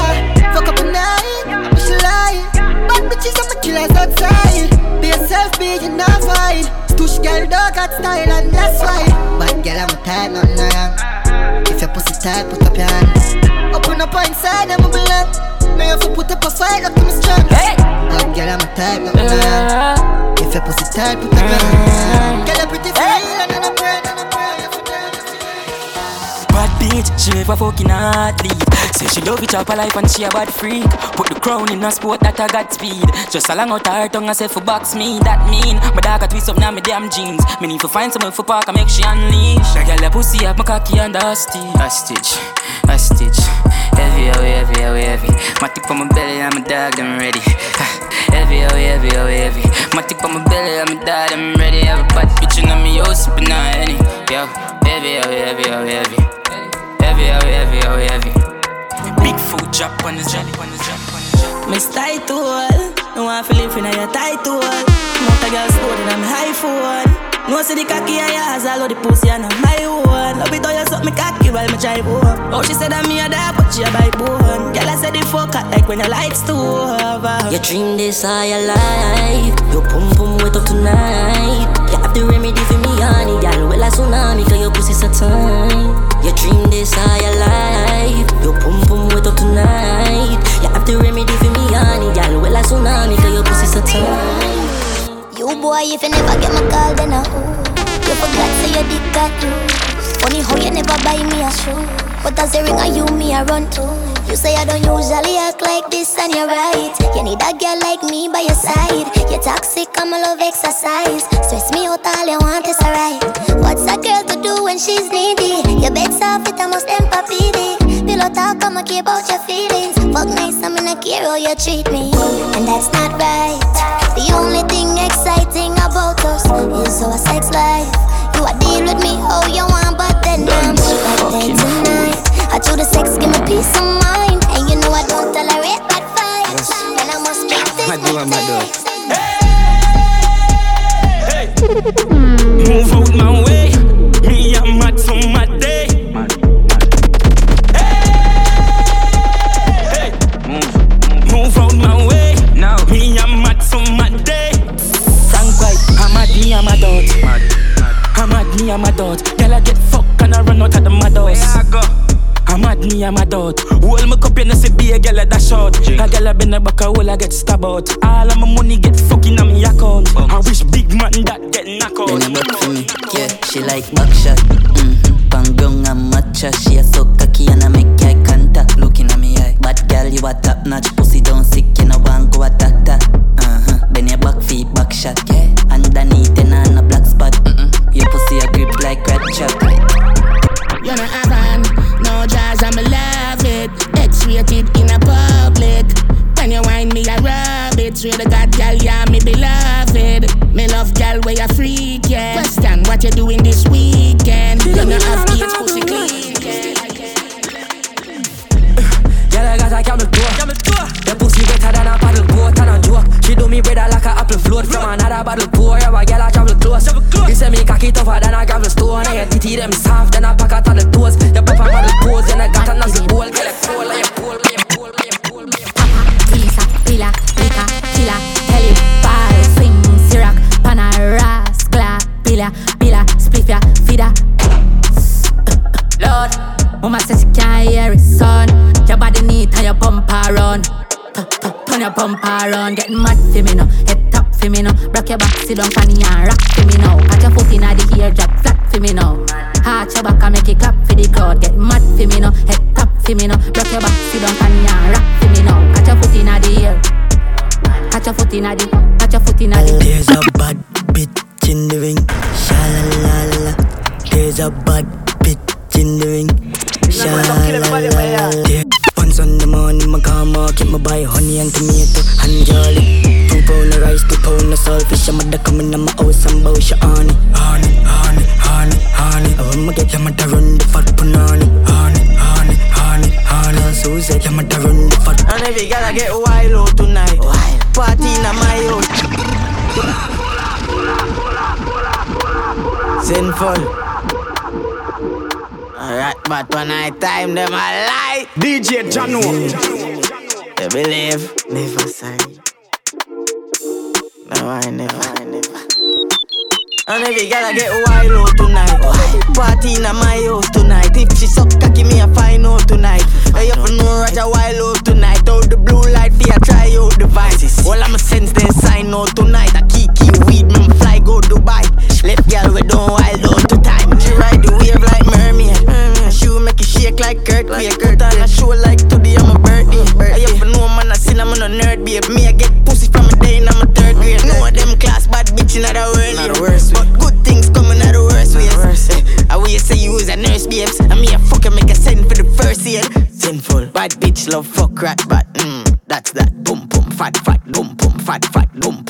Speaker 12: Fuck up a night, I wish you lie. Bad bitches, I'm a killers outside. Be yourself, be you not fight. Stush girl, dog got style, and that's why. Bad girl, I'm a type, nothing wrong. If your pussy tight, put up your hand. Open up inside, I'm a belong. Me have to put up a fight, look to me strong. Hey! Bad girl, I'm a type, nothing wrong. If your pussy tight, put up your hand. Girl, you pretty real, and I'm
Speaker 18: Bitch, she never fucking leave. Say she love it up her life and she a bad freak. Put the crown in a sport that I got speed. Just along out her tongue and say for box me, that mean. My dog a twist up now my damn jeans. Me need to find someone for park and make she unleash. That girl a pussy up my cocky and a stitch. A stitch, a stitch. Heavy, oh heavy, oh heavy. My tip on my belly, I'm a dog, I'm ready. Heavy, oh heavy, oh heavy. My tip on my belly, I'm a dog, I'm ready. Have a bad bitch in me, oh sipping on any. Yo, heavy, oh heavy, oh heavy. Heavy, oh heavy, oh heavy. food drop on the jelly, on the jelly, on the jelly.
Speaker 37: Me stay tall, no one feel live in your tight hole. Mount a girl story and I'm high phone. No see the cocky I has all of the pussy and I'm my own. Love it how you suck me cocky while me drive home. Oh, she said I'm me a dog, but she a bite bone. Girl, I said the fuck hot like when the lights too over.
Speaker 17: You dream this all your life. Your pum pum wet up tonight. You have the remedy for me, honey, girl. Well, a tsunami, cause your pussy so tight. You dream this all your life. Your pum pum wet up tonight. You have the remedy for me, honey, girl. Well, a tsunami, cause your pussy so tight.
Speaker 22: You boy, if you never get my call, then I who? You forgot say your dick got you. Funny how you never buy me a shoe. But as a ring of you, me I run to. You say I don't usually act like this, and you're right. You need a girl like me by your side. You're toxic, I'm a love exercise. Stress me out, all you want is alright. What's a girl to do when she's needy? Your bed's off, it almost empathy. Pillow talk, I'ma care about your feelings. Fuck nice, I'm gonna care how you treat me. And that's not right. The only thing exciting about us is our sex life. You are deal with me how you want, but then I'm like that tonight. I do the sex, give me peace of mind. And you know I don't tolerate bad vibes. And I must keep this
Speaker 7: I do, I
Speaker 18: do. Move out my way. Me, I'm mad for my day. Hey, hey. Move out my way. Now, me, I'm mad for my day.
Speaker 24: Frank White, I'm mad, me, I'm a dot. I'm mad, me, I'm a dot. Girl, I get fucked and I run out of the mad house.
Speaker 18: Where I go?
Speaker 24: I'm mad, me, I'm a dot. Hold my cup, you know, see, be a girl at that shot. A girl, I been a back, a hole, I get stabbed out. All of my money get fucking on me account. I wish big man that get knocked out.
Speaker 7: Then work for me, yeah. She like backshot, mm-hmm. Pangong and matcha. She a so cocky and I make eye contact. Looking at me eye, bad girl, you a top notch. Pussy don't sick, you know want go attack that. Uh-huh. Bend your back feet, back shot, yeah. Underneath and on a black spot. Mm-mm. Your pussy a grip like red shot.
Speaker 38: You're not having no jazz, I'm love it. X-rated in a public. When you whine me, I rub it. Swear to God, girl, yeah, me beloved. Me love girl, where you freak, yeah. Question what you doing this weekend. You not have kids, pussy clean.
Speaker 24: Girl, I got a camel toe. Your pussy better than a paddle boat a joke. She do me better like a apple float from another bottle pour. Yeah, a girl I travel close. You say me cocky tougher than a gravel stone. Your titty them soft than a pack of the toes. Your papa model pose and I got a nozzle bowl. Girl, I pull, I pull, I pull, I pull.
Speaker 39: Pisa, pila, pica, chila, heli, ball, swing, syrup, pana, ras, gla, pila, pila, spliffia, fida. Lord, mama says she can't hear it, son. Your body neat and your bumper run. Turn your bumper run, get mad for me now. Head top for me now. Rock your back, sit down, funny and rock for me now. Catch your foot in the ear, drop flat for me now. Arch your back and make it clap for the crowd. Get mad for me now. Head top for me now. Rock your back, sit down, funny and rock for me now. Catch your foot in the ear. Catch your foot in the, catch your foot in the.
Speaker 7: There's a bad bitch in the ring. Sha la la la. There's a bad bitch in the ring. Sha la la la. There- Once on the morning, my karma keep my buy honey and tomato and jolly. Two pound of rice, two pound of saltfish. I'm mother coming in my house and bow she honey, honey, honey, honey, honey. I want me get your mother run the fat punani, honey, honey, honey, honey. So said your mother run the fat.
Speaker 24: And every girl I get wild out tonight. Party in my house. Sinful. Alright, but when I time them I lie.
Speaker 36: DJ Jono.
Speaker 24: You believe? Never sorry. No, I never, I never. And every girl I get wild out tonight. Party in my house tonight. If she suck cocky, me a find out tonight. I have to know Roger wild out tonight. Out the blue light, ya try out the vices. All I'm a sense then sign out tonight. Bad bitch in world. Not the worst But good things coming out the worst ways. I will say you was a nurse babes. And me a fucking make a send for the first year. Sinful. Bad bitch love fuck rat but mm, that's that. Boom boom fat fat boom boom fat fat boom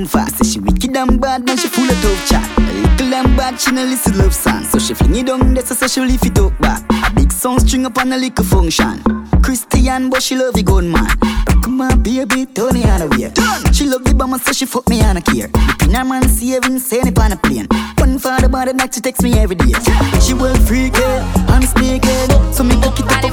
Speaker 39: come fast. Say she wicked and bad, and she full of tough chat. A little and bad, she no listen love song. So she fling it down, that's so she lift it up back. A big song string up on a little function. Christian, but she love the gun man. Come on, baby, turn it on away. She love the bomber, so she fuck me on a care. The pin her man saving, send it on a plane. One for the body, like she text me every day. She well freaky, I'm sneaky, so me cook it up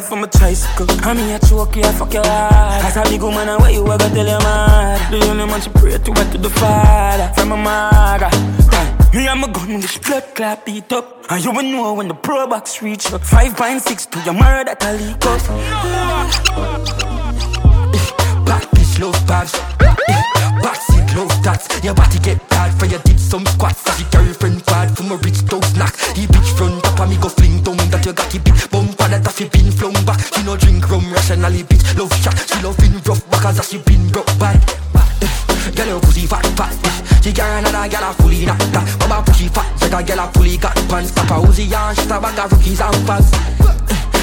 Speaker 18: could girl a from a tricycle. And me a choke you, I fuck your hard. As a big woman, and where you ever tell your mad. The only man she pray to went to the father from a mother. Me and my gun, this blood clap beat up. And you will know when the pro box reach up. 5.6 to your murder that I leak up.
Speaker 40: Back bitch love bags Backseat love tats Your body get bad for your did some squats As your girlfriend bad from a rich dog snack The bitch front up and me go fling that been flung back. She no drink rum rationally bitch love shot She love in rough back as she been broke bad Girl your pussy fat fat. She got another girl a fully knocked that. Mama pussy fat Second girl a fully got pants. Papa Uzi and shit a bag of rookies and fans.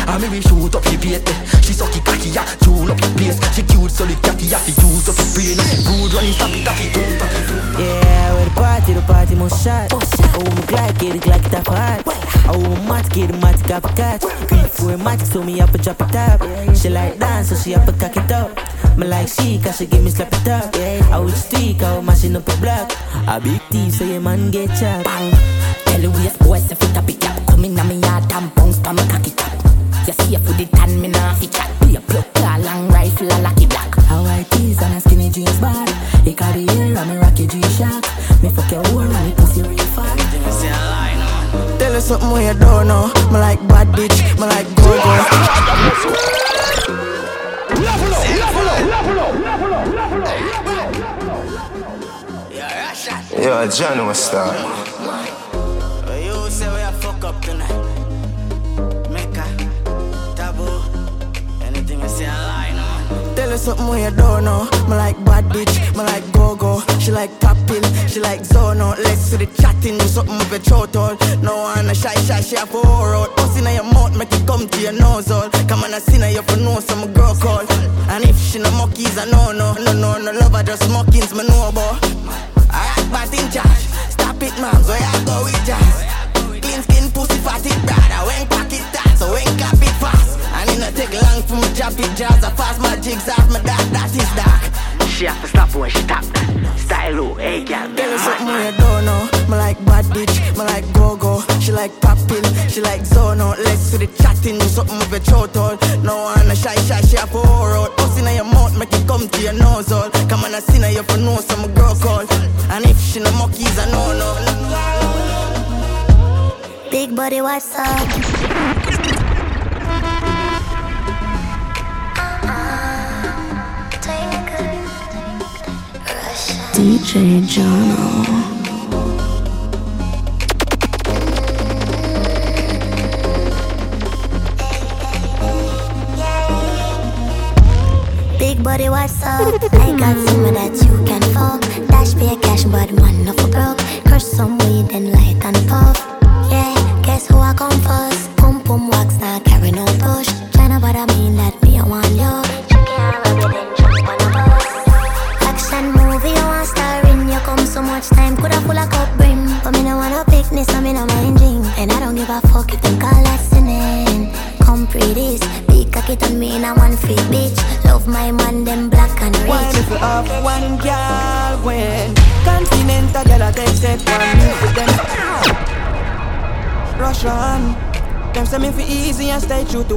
Speaker 40: I me we shoot up the bait She suck it cocky ya, tune up the place She cute so the catty ya, fi use up the brain. Rude running stop it, taffy, don't taffy
Speaker 19: Yeah, party, the party must shot Oh, my glide, get it like it up hard Oh, my mat, get it mat, a catch Green for a magic, so me up and drop it up She like dance, so she up and cock it up Me like she, cause she give me slap it up I would streak, I would mashing up a block A big thief, so your man get chopped
Speaker 36: Tell you yes, boy,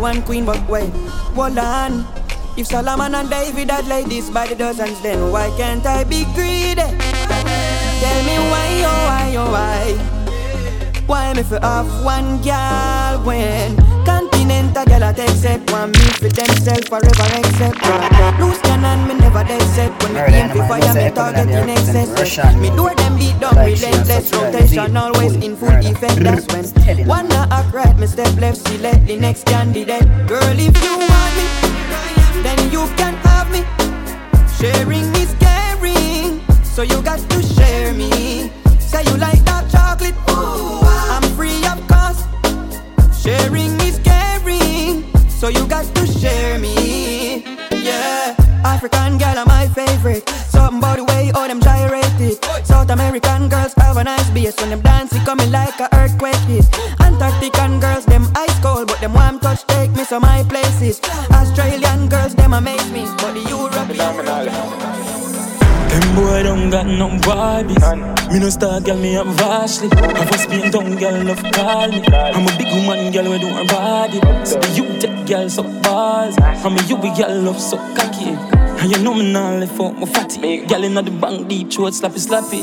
Speaker 41: one
Speaker 42: queen but wait Hold on. If Solomon and David had ladies by the dozens then why can't I be greedy? Tell me why oh why oh why? Why me for have one girl when Continental girl I take step one me for themself forever except one Loose cannon me never dead set. When me aim for fire me target in excess Me do them beat down relentless. Rotation always in full effect That's when one act right me step left select the next candidate. Girl if you want me Then you can have me. Sharing is caring So you got to share me. Say you like South American girls have a nice bass When them dance it coming like a earthquake hit Antarctican girls them ice cold But them warm touch take me to my places Australian girls them amaze me But the European
Speaker 18: Them boy don't got no Barbies. Me no star girl, me have Ashley. Have a spin down girl, love call me. I'm a big woman girl, we do her body. So the you take girl so balls. I'm a you be girl, love so cocky. And you know me now left out my fatty. Girl inna the bank, deep throat, slappy slappy.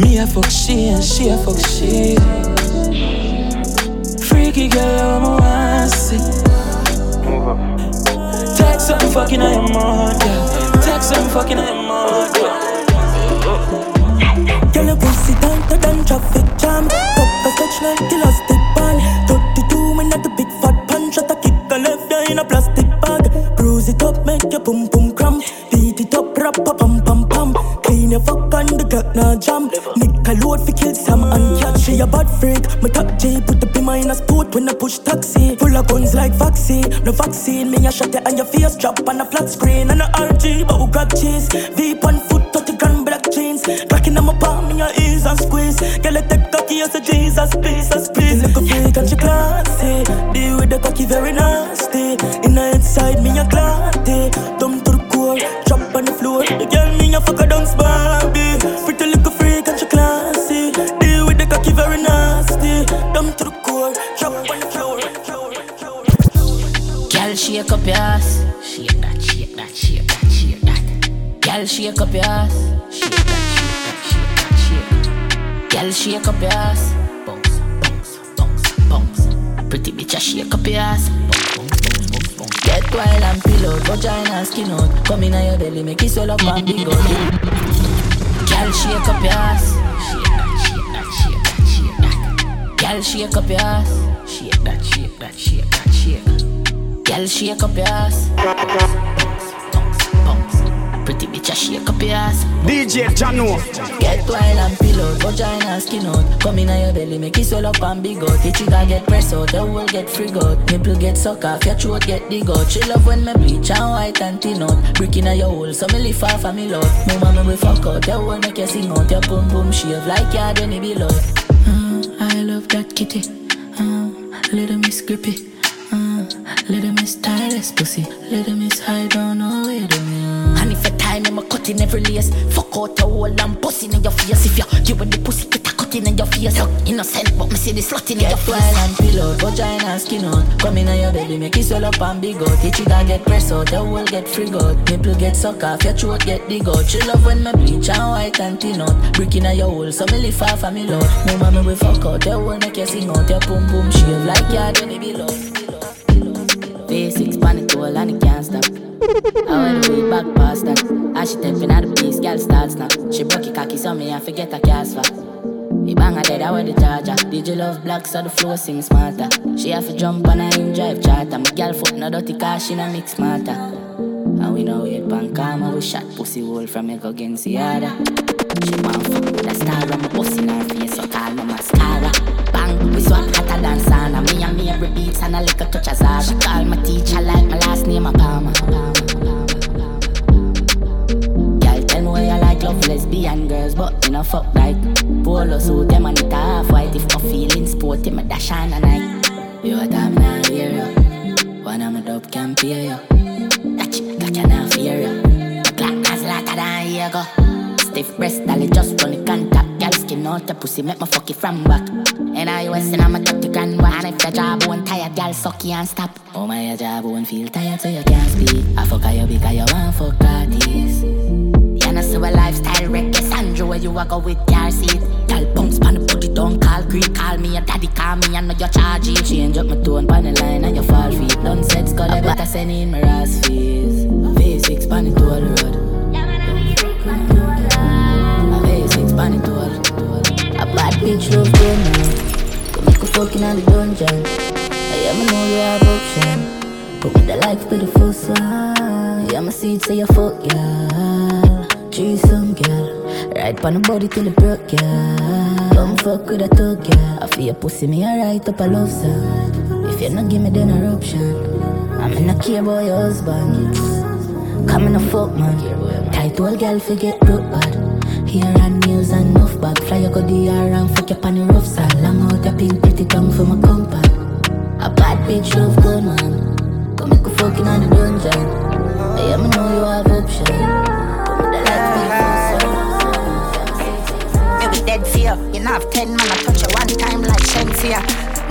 Speaker 18: Me a fuck she and she a fuck she. Freaky girl, I'm a want see. Take some fucking on your mouth, yeah. Take some fucking on your mouth, yeah.
Speaker 19: Girl, your pussy tighter than traffic jam. Cup a stretch like the elastic band. 32 when at the big fat punch. Shot a kick a left there in a plastic your pum pum cramp. Beat it up, rap a pam pam pam. Clean your fuck on the gut, nah jam. Nickel load fi kill Sam and cat. She a bad freak. My top J put the beam in a sport when I push taxi. Full of guns like vaccine. No vaccine, me a shot it on your face. Drop on a flat screen and a RG. But who grab cheese? Veep on foot, 30 grand black jeans. Cracking on my palm, me a ease and squeeze. Girl, I take cocky as a Jesus, Jesus, please. Look a freak and she classy. Deal with the cocky very nasty.
Speaker 43: Up your ass. Shake that, shake that, shake that, shake that. Girl, shake up your ass. Shake that, shake that, shake that, shake. Girl, shake up your ass. Bounce, bounce, bounce, bounce. Pretty bitch, I shake up your ass. Bounce, bounce, bounce, bounce, bounce. Get wild and pillow, vagina skin out. Come in your belly, make it swell up and big out. Girl, shake up your ass. Shake that, shake that, shake that, shake that. Girl, shake up your ass. Girl, shake up your ass. Pretty bitch, I shake up your ass.
Speaker 7: DJ Jono.
Speaker 43: Get wild and pillow, vagina skin out. Come in your belly, make it swell up and big out. The trigger get press out, the hole get frig out. Nipple get suck off, your throat get dig out. She love when me bleach and white and thin out. Brick in your hole, so me lift off and me load. No mama we fuck out, the hole make you sing out. Your boom boom shave like yard when it be loud. Mm, I love that kitty. Mm, little miss grippy. Little miss tireless pussy. Little miss high down all way to me. And if a time I'm a cutting every lace, fuck out your hole and busting in your face. If you give the pussy, get a cutting in your face. Look innocent, but me see the slut in your face. Wild and pillow, vagina skin out. Come in on your belly, make it swell up and big out. The trigger get press out, the hole get frig out. Nipple get suck off, your throat get dig out. She love when me bleach and white and thin out. Brick in your hole, so me lift off and me load. No mommy we fuck out, the hole make you sing out. Your boom boom shave like yard when it be. Can't stop. I went way back past that. As she stepping out the place, girl starts snap. She broke it cocky, so me I forget a cast for. We bang
Speaker 19: I dead, I wear the charger. Did you love black so the flow sing smarter? She have to jump on a in drive charter. My girl foot no dirty car, she no mix smarter. And we know it pan karma, we shot pussy hole from a against the other. She want fuck with a star, I'm bust in her face, so call no mascara. Bang, we swap hotter than every beats and a little touch of. She call my teacher like my last name, a Palmer. Girl, tell me why you like love lesbian girls, but you know fuck right. Polo suit, them and it half white. If I'm feeling sporty, me dash on a night. You a damn now hear you. One of my dope can pay you. That chick got you now fear you. The clock has later than here go. Stiff breast, dolly just run the contact. Skin out the pussy, make my fuck it from back. And I was in I'm a 30 grand one. And if your job won't tired, girl suck you and stop. Oh my your job won't feel tired so you can't speak. I fuck you because you want fuck parties. You know so a lifestyle reckless Andrew where you a go with car seat. Girl bounce pan the body, don't call Greek, call me your daddy, call me, I know your charge it. Change up my tone pan the line and you fall feet. Done set skull, I better send in my ass fees. V6 pan the toll road. Bitch love go now. Go make a fucking out the dungeon. I am know you have option. But with the life to the full side. Yeah, my seed say you fuck, yeah. Threesome, girl. Right pon the body till it broke, yeah. Come fuck with a thug, yeah. I feel your pussy, me a right up a love song. If you not give me then a option. I'm in a care about your husband. Come in a fuck, man. Tight old girl, forget broke Here and news and enough bag. Fly you go the around, fuck you on the rough side. Long out your pink pretty tongue for my compact. A bad bitch love good, man. Come make a fucking on the dungeon. I am know you have option. Come
Speaker 32: be dead fear. You know have ten man I touch you one time like Shenseea.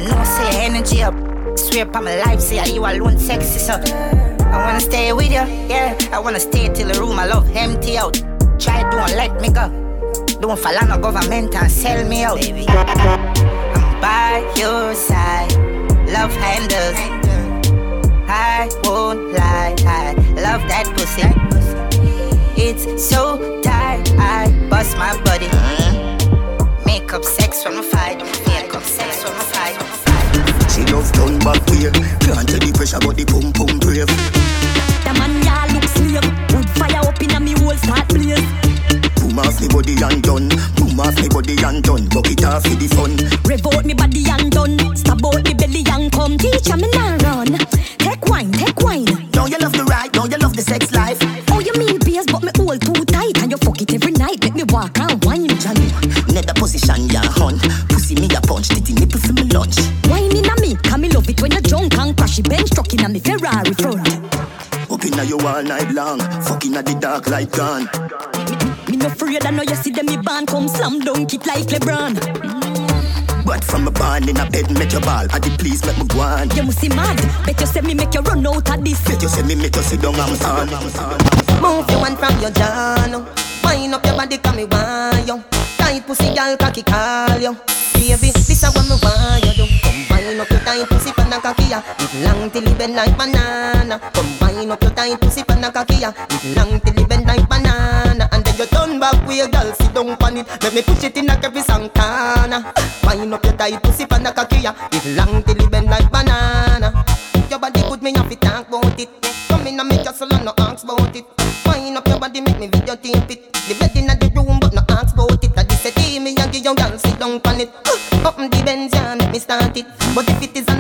Speaker 32: No say energy up. Swear upon my life, say you alone sexy so. I wanna stay with you, yeah. I wanna stay till the room I love empty out. Try don't let me go. Don't fall on the government and sell me out. Baby. I'm by your side. Love handles. I won't lie. I love that pussy. It's so tight. I bust my body. Make up sex from the fight. Make up sex from the fight.
Speaker 30: She love turn back way Can't tell the pressure but the pum pum brave
Speaker 44: The man ya look slave Wood fire up in a me whole start blaze
Speaker 30: Boom off me body and done. Boom off me body and done. Buck it off for the fun.
Speaker 44: Rev out me body and done. Stab out me belly and come. Teacher me nah run. Take wine, take wine.
Speaker 30: Now you love the ride, now you love the sex life.
Speaker 44: Oh you mean beers but me hold too tight And you fuck it every night. Make me walk and wine. Johnny
Speaker 30: Nether position ya hunt Pussy me a punch Titty nipple for me lunch.
Speaker 44: Wine in a me Cause me love it when you drunk and crash it Bench truck in a me Ferrari front
Speaker 30: Up in a you all night long. Fucking at the dark light gone
Speaker 44: Me no afraid I know you see them me band Come slam dunk it like LeBron.
Speaker 30: But from a barn in a bed make your ball. At the please make me go on.
Speaker 44: You must see mad. Bet you say me make you run out of this.
Speaker 30: Bet you say me make you sit down and son
Speaker 12: Move your one from your jaw Wind up your body come me want you. Tight pussy girl cocky call you. Baby, this is what me want ya It long till it bend like banana. Come wind up your tight pussy pan a cocky ya It long till it bend like banana. And then you turn back with your girl sit down pan it. Let me push it in a every Santana. Wind up your tight pussy pan a cocky ya It long till it bend like banana. Your body good me have to talk about it. Come in and make your salon no ask about it. Wind up your body make me videotape it The bed in the room but no ask about it. I just say me and give your girl sit down pan it. Uh, Open the Benz yeah make me start it. But if it is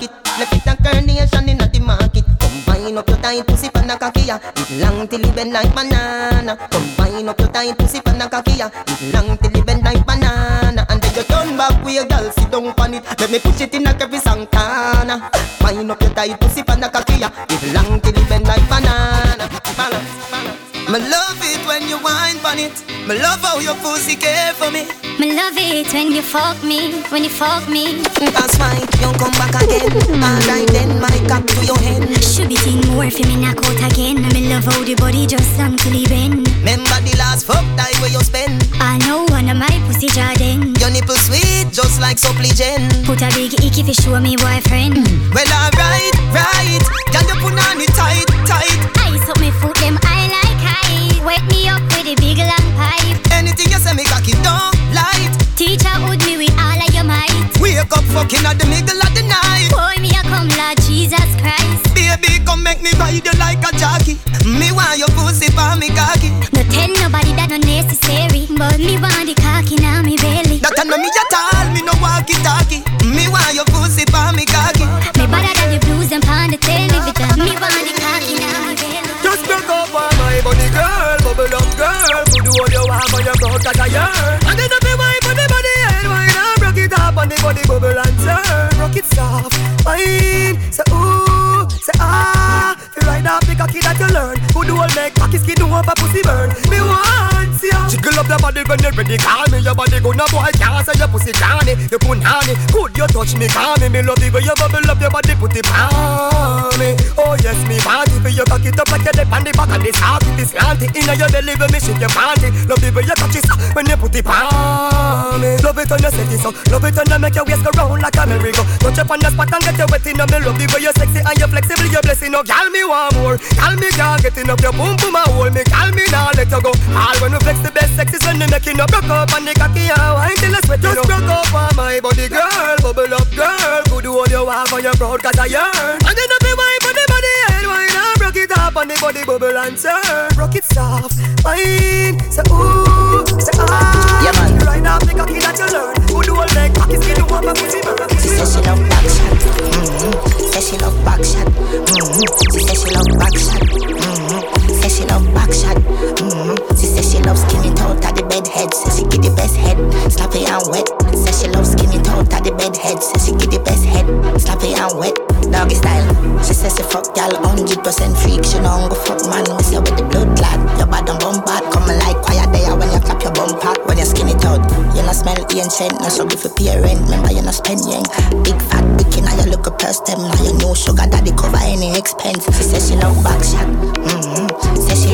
Speaker 12: It Left it a carnation in the market Combine up your tight pussy pan a It long till it bend like banana. Combine up your tight pussy pan a It long till it bend like banana. And then you turn back with your girl sit down pan it. Let me push it in a every Santana Wind up your tight pussy pan a It long till it bend like banana. Balance, balance me love on it. Me love how your pussy care for me.
Speaker 22: Me love it when you fuck me, when you fuck me.
Speaker 12: That's why you come back again. Alright then, my cock to your hand.
Speaker 22: Should be thing more for me knock out again. Me love how the body just it bend.
Speaker 12: Remember the last fuck time where you spend.
Speaker 22: I know one of my pussy jardin.
Speaker 12: Your nipple sweet, just like supplicant.
Speaker 22: Put a big icky fi show me boyfriend.
Speaker 12: Mm. Well alright, right. Can you put on it tight, tight?
Speaker 22: Ice up me foot them I like high. Wet me the big long pipe.
Speaker 12: Anything you say, me cocky don't light.
Speaker 22: Teacher would me with all of your might.
Speaker 12: Wake up fucking at the middle of the night.
Speaker 22: Boy, me a come, Lord Jesus Christ.
Speaker 12: Baby, come make me ride you like a jockey. Me want your pussy for me cocky.
Speaker 22: No tell nobody that no necessary, but me want the cocky now me belly.
Speaker 12: That I me me at all, me no walkie talkie. Me want your pussy for me cocky.
Speaker 20: On my girl. Bubble up, girl. Put the all you want on your coat, cause I yearn. And then up your wipe on the body, head wine up. Rock it up on the body, bubble and turn. Rock it soft, fine. Say ooh, say ah. Right up the cocky that you learn. The whole make cocky skin over pussy burn. Me want ya. Jiggle up your body when you're ready. Call me your body gonna boy can't say your pussy canny. You put honey, could you touch me? Call me, me love the way you bubble up your body, put it on me. Oh yes, me it. For you cock it up like you're dead on the back of this heart. It is slanty. Inna your belly when me shake your panty. Love the way you touch it when you put it on me. Love it when you set it so. Love it when you make your waist go round like a merry-go. Touch up on the spot and get you wet inna me. Love the way you sexy and you flexible. You blessing. No, gal me want more. Gal me can't get enough. Your boom boom a hold me. Gal me now let you go. All when we flex the best sex is when we making up. Broke up on the cocky and wine till I sweat. Just broke up on my body, girl. Bubble up, girl. Good hold you want for your proud 'cause I yearn. And then up your wipe on the body up on the body bubble and turn. Rock it soft, fine. Say ooh, say ah.
Speaker 32: Yeah, man.
Speaker 20: Right now the cocky that you learn. Good hold leg, cocky skin you want for pussy burn.
Speaker 32: She says she love back shot. Mm-hmm. Says she love back shot. Mm-hmm. She says she love back shot. Mm-hmm. Says she love back shot. Mm-hmm. She says she love skinny out at the bed head. Says she get the best head. Sloppy and wet. Says she love skinny out at the bed head. Says she get the best head. Sloppy and wet. Doggy style. She says she fuck gal 100% freak. She don't go fuck man. We say with the blood clot. Your bad and bum bad. Coming like quiet there when you clap your bum part. When you skinny out. You not smell ancient. No struggle for pay rent. Remember you not spend yang. Big fat bikini. Now you look a plus them. Now you know sugar daddy cover any expense. She says she love back shot. Mm-hmm.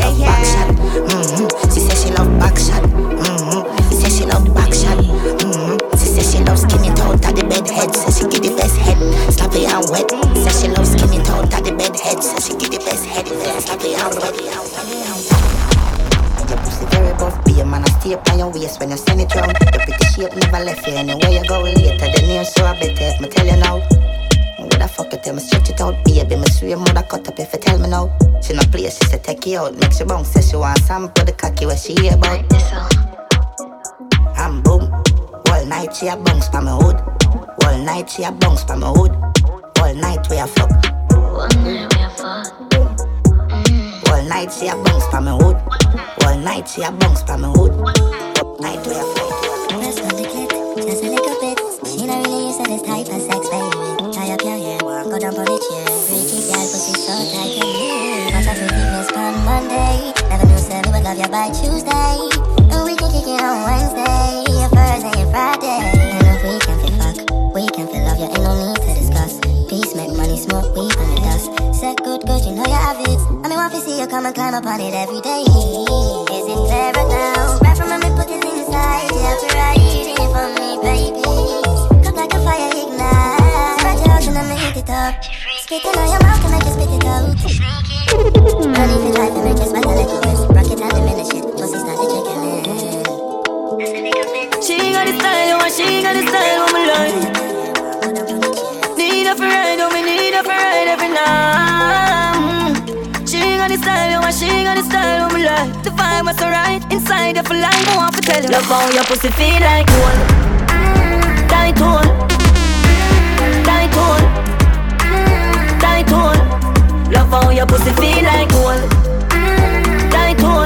Speaker 32: She she love back shot. Mm-hmm. She says she love back shot. Mm-hmm. Says she love back shot. Mm-hmm. She says she love skinny out at the bed head. Says she get the best head. Sloppy and wet. Says she love skinny out at the bed head. Says she get the best head. Sloppy and wet. Your pussy very buff, be a man a stay on your waist when you send it round. Your pretty shape never left you anywhere you go later. The name so I bet if me tell you now. Would I fuck it till me stretch it out, baby? Me swear mother cut up if you tell me now. She no play, she say take you out, make she bounce, say she want some for the cocky where she hear about. And uh. boom, all night she a bounce pa me hood. All night she a bounce pa me hood. All night we a fuck. All night we a fuck. Mm. All night she a bounce pa me hood. All night she a bounce pa me hood. All night we a fuck.
Speaker 22: Press on the clip, just a little bit. She not really used to this type of sex, tight, can you? Watch out to weakness on Monday. Never knew we would love you by Tuesday. And we can kick it on Wednesday, your Thursday and Friday. And if we can feel fuck, we can feel love you, ain't no need to discuss. Peace, make money, smoke weed on the dust. Set good, good, you know you have it. I mean, want to see you come and climb up on it every day. Is it clearer now? From we put it inside, you have to write it for me, baby. Cook like a fire ignite. Up. Spit it on your mouth and make you spit it out. And if you try to make you sweat a little bit, rock it and diminish it. Pussy start to jiggling.
Speaker 17: She got the style, oh, she got the style, oh, my life. Need for ride, oh, me need for ride every night. She got the style, oh, she got the style, oh, my life. The vibe was alright, inside of a line, I want to tell you. Love how your pussy feel like gold. Tight hole, tight hole. Like hole. Love how your pussy feel like gold. Mm. Tight hole.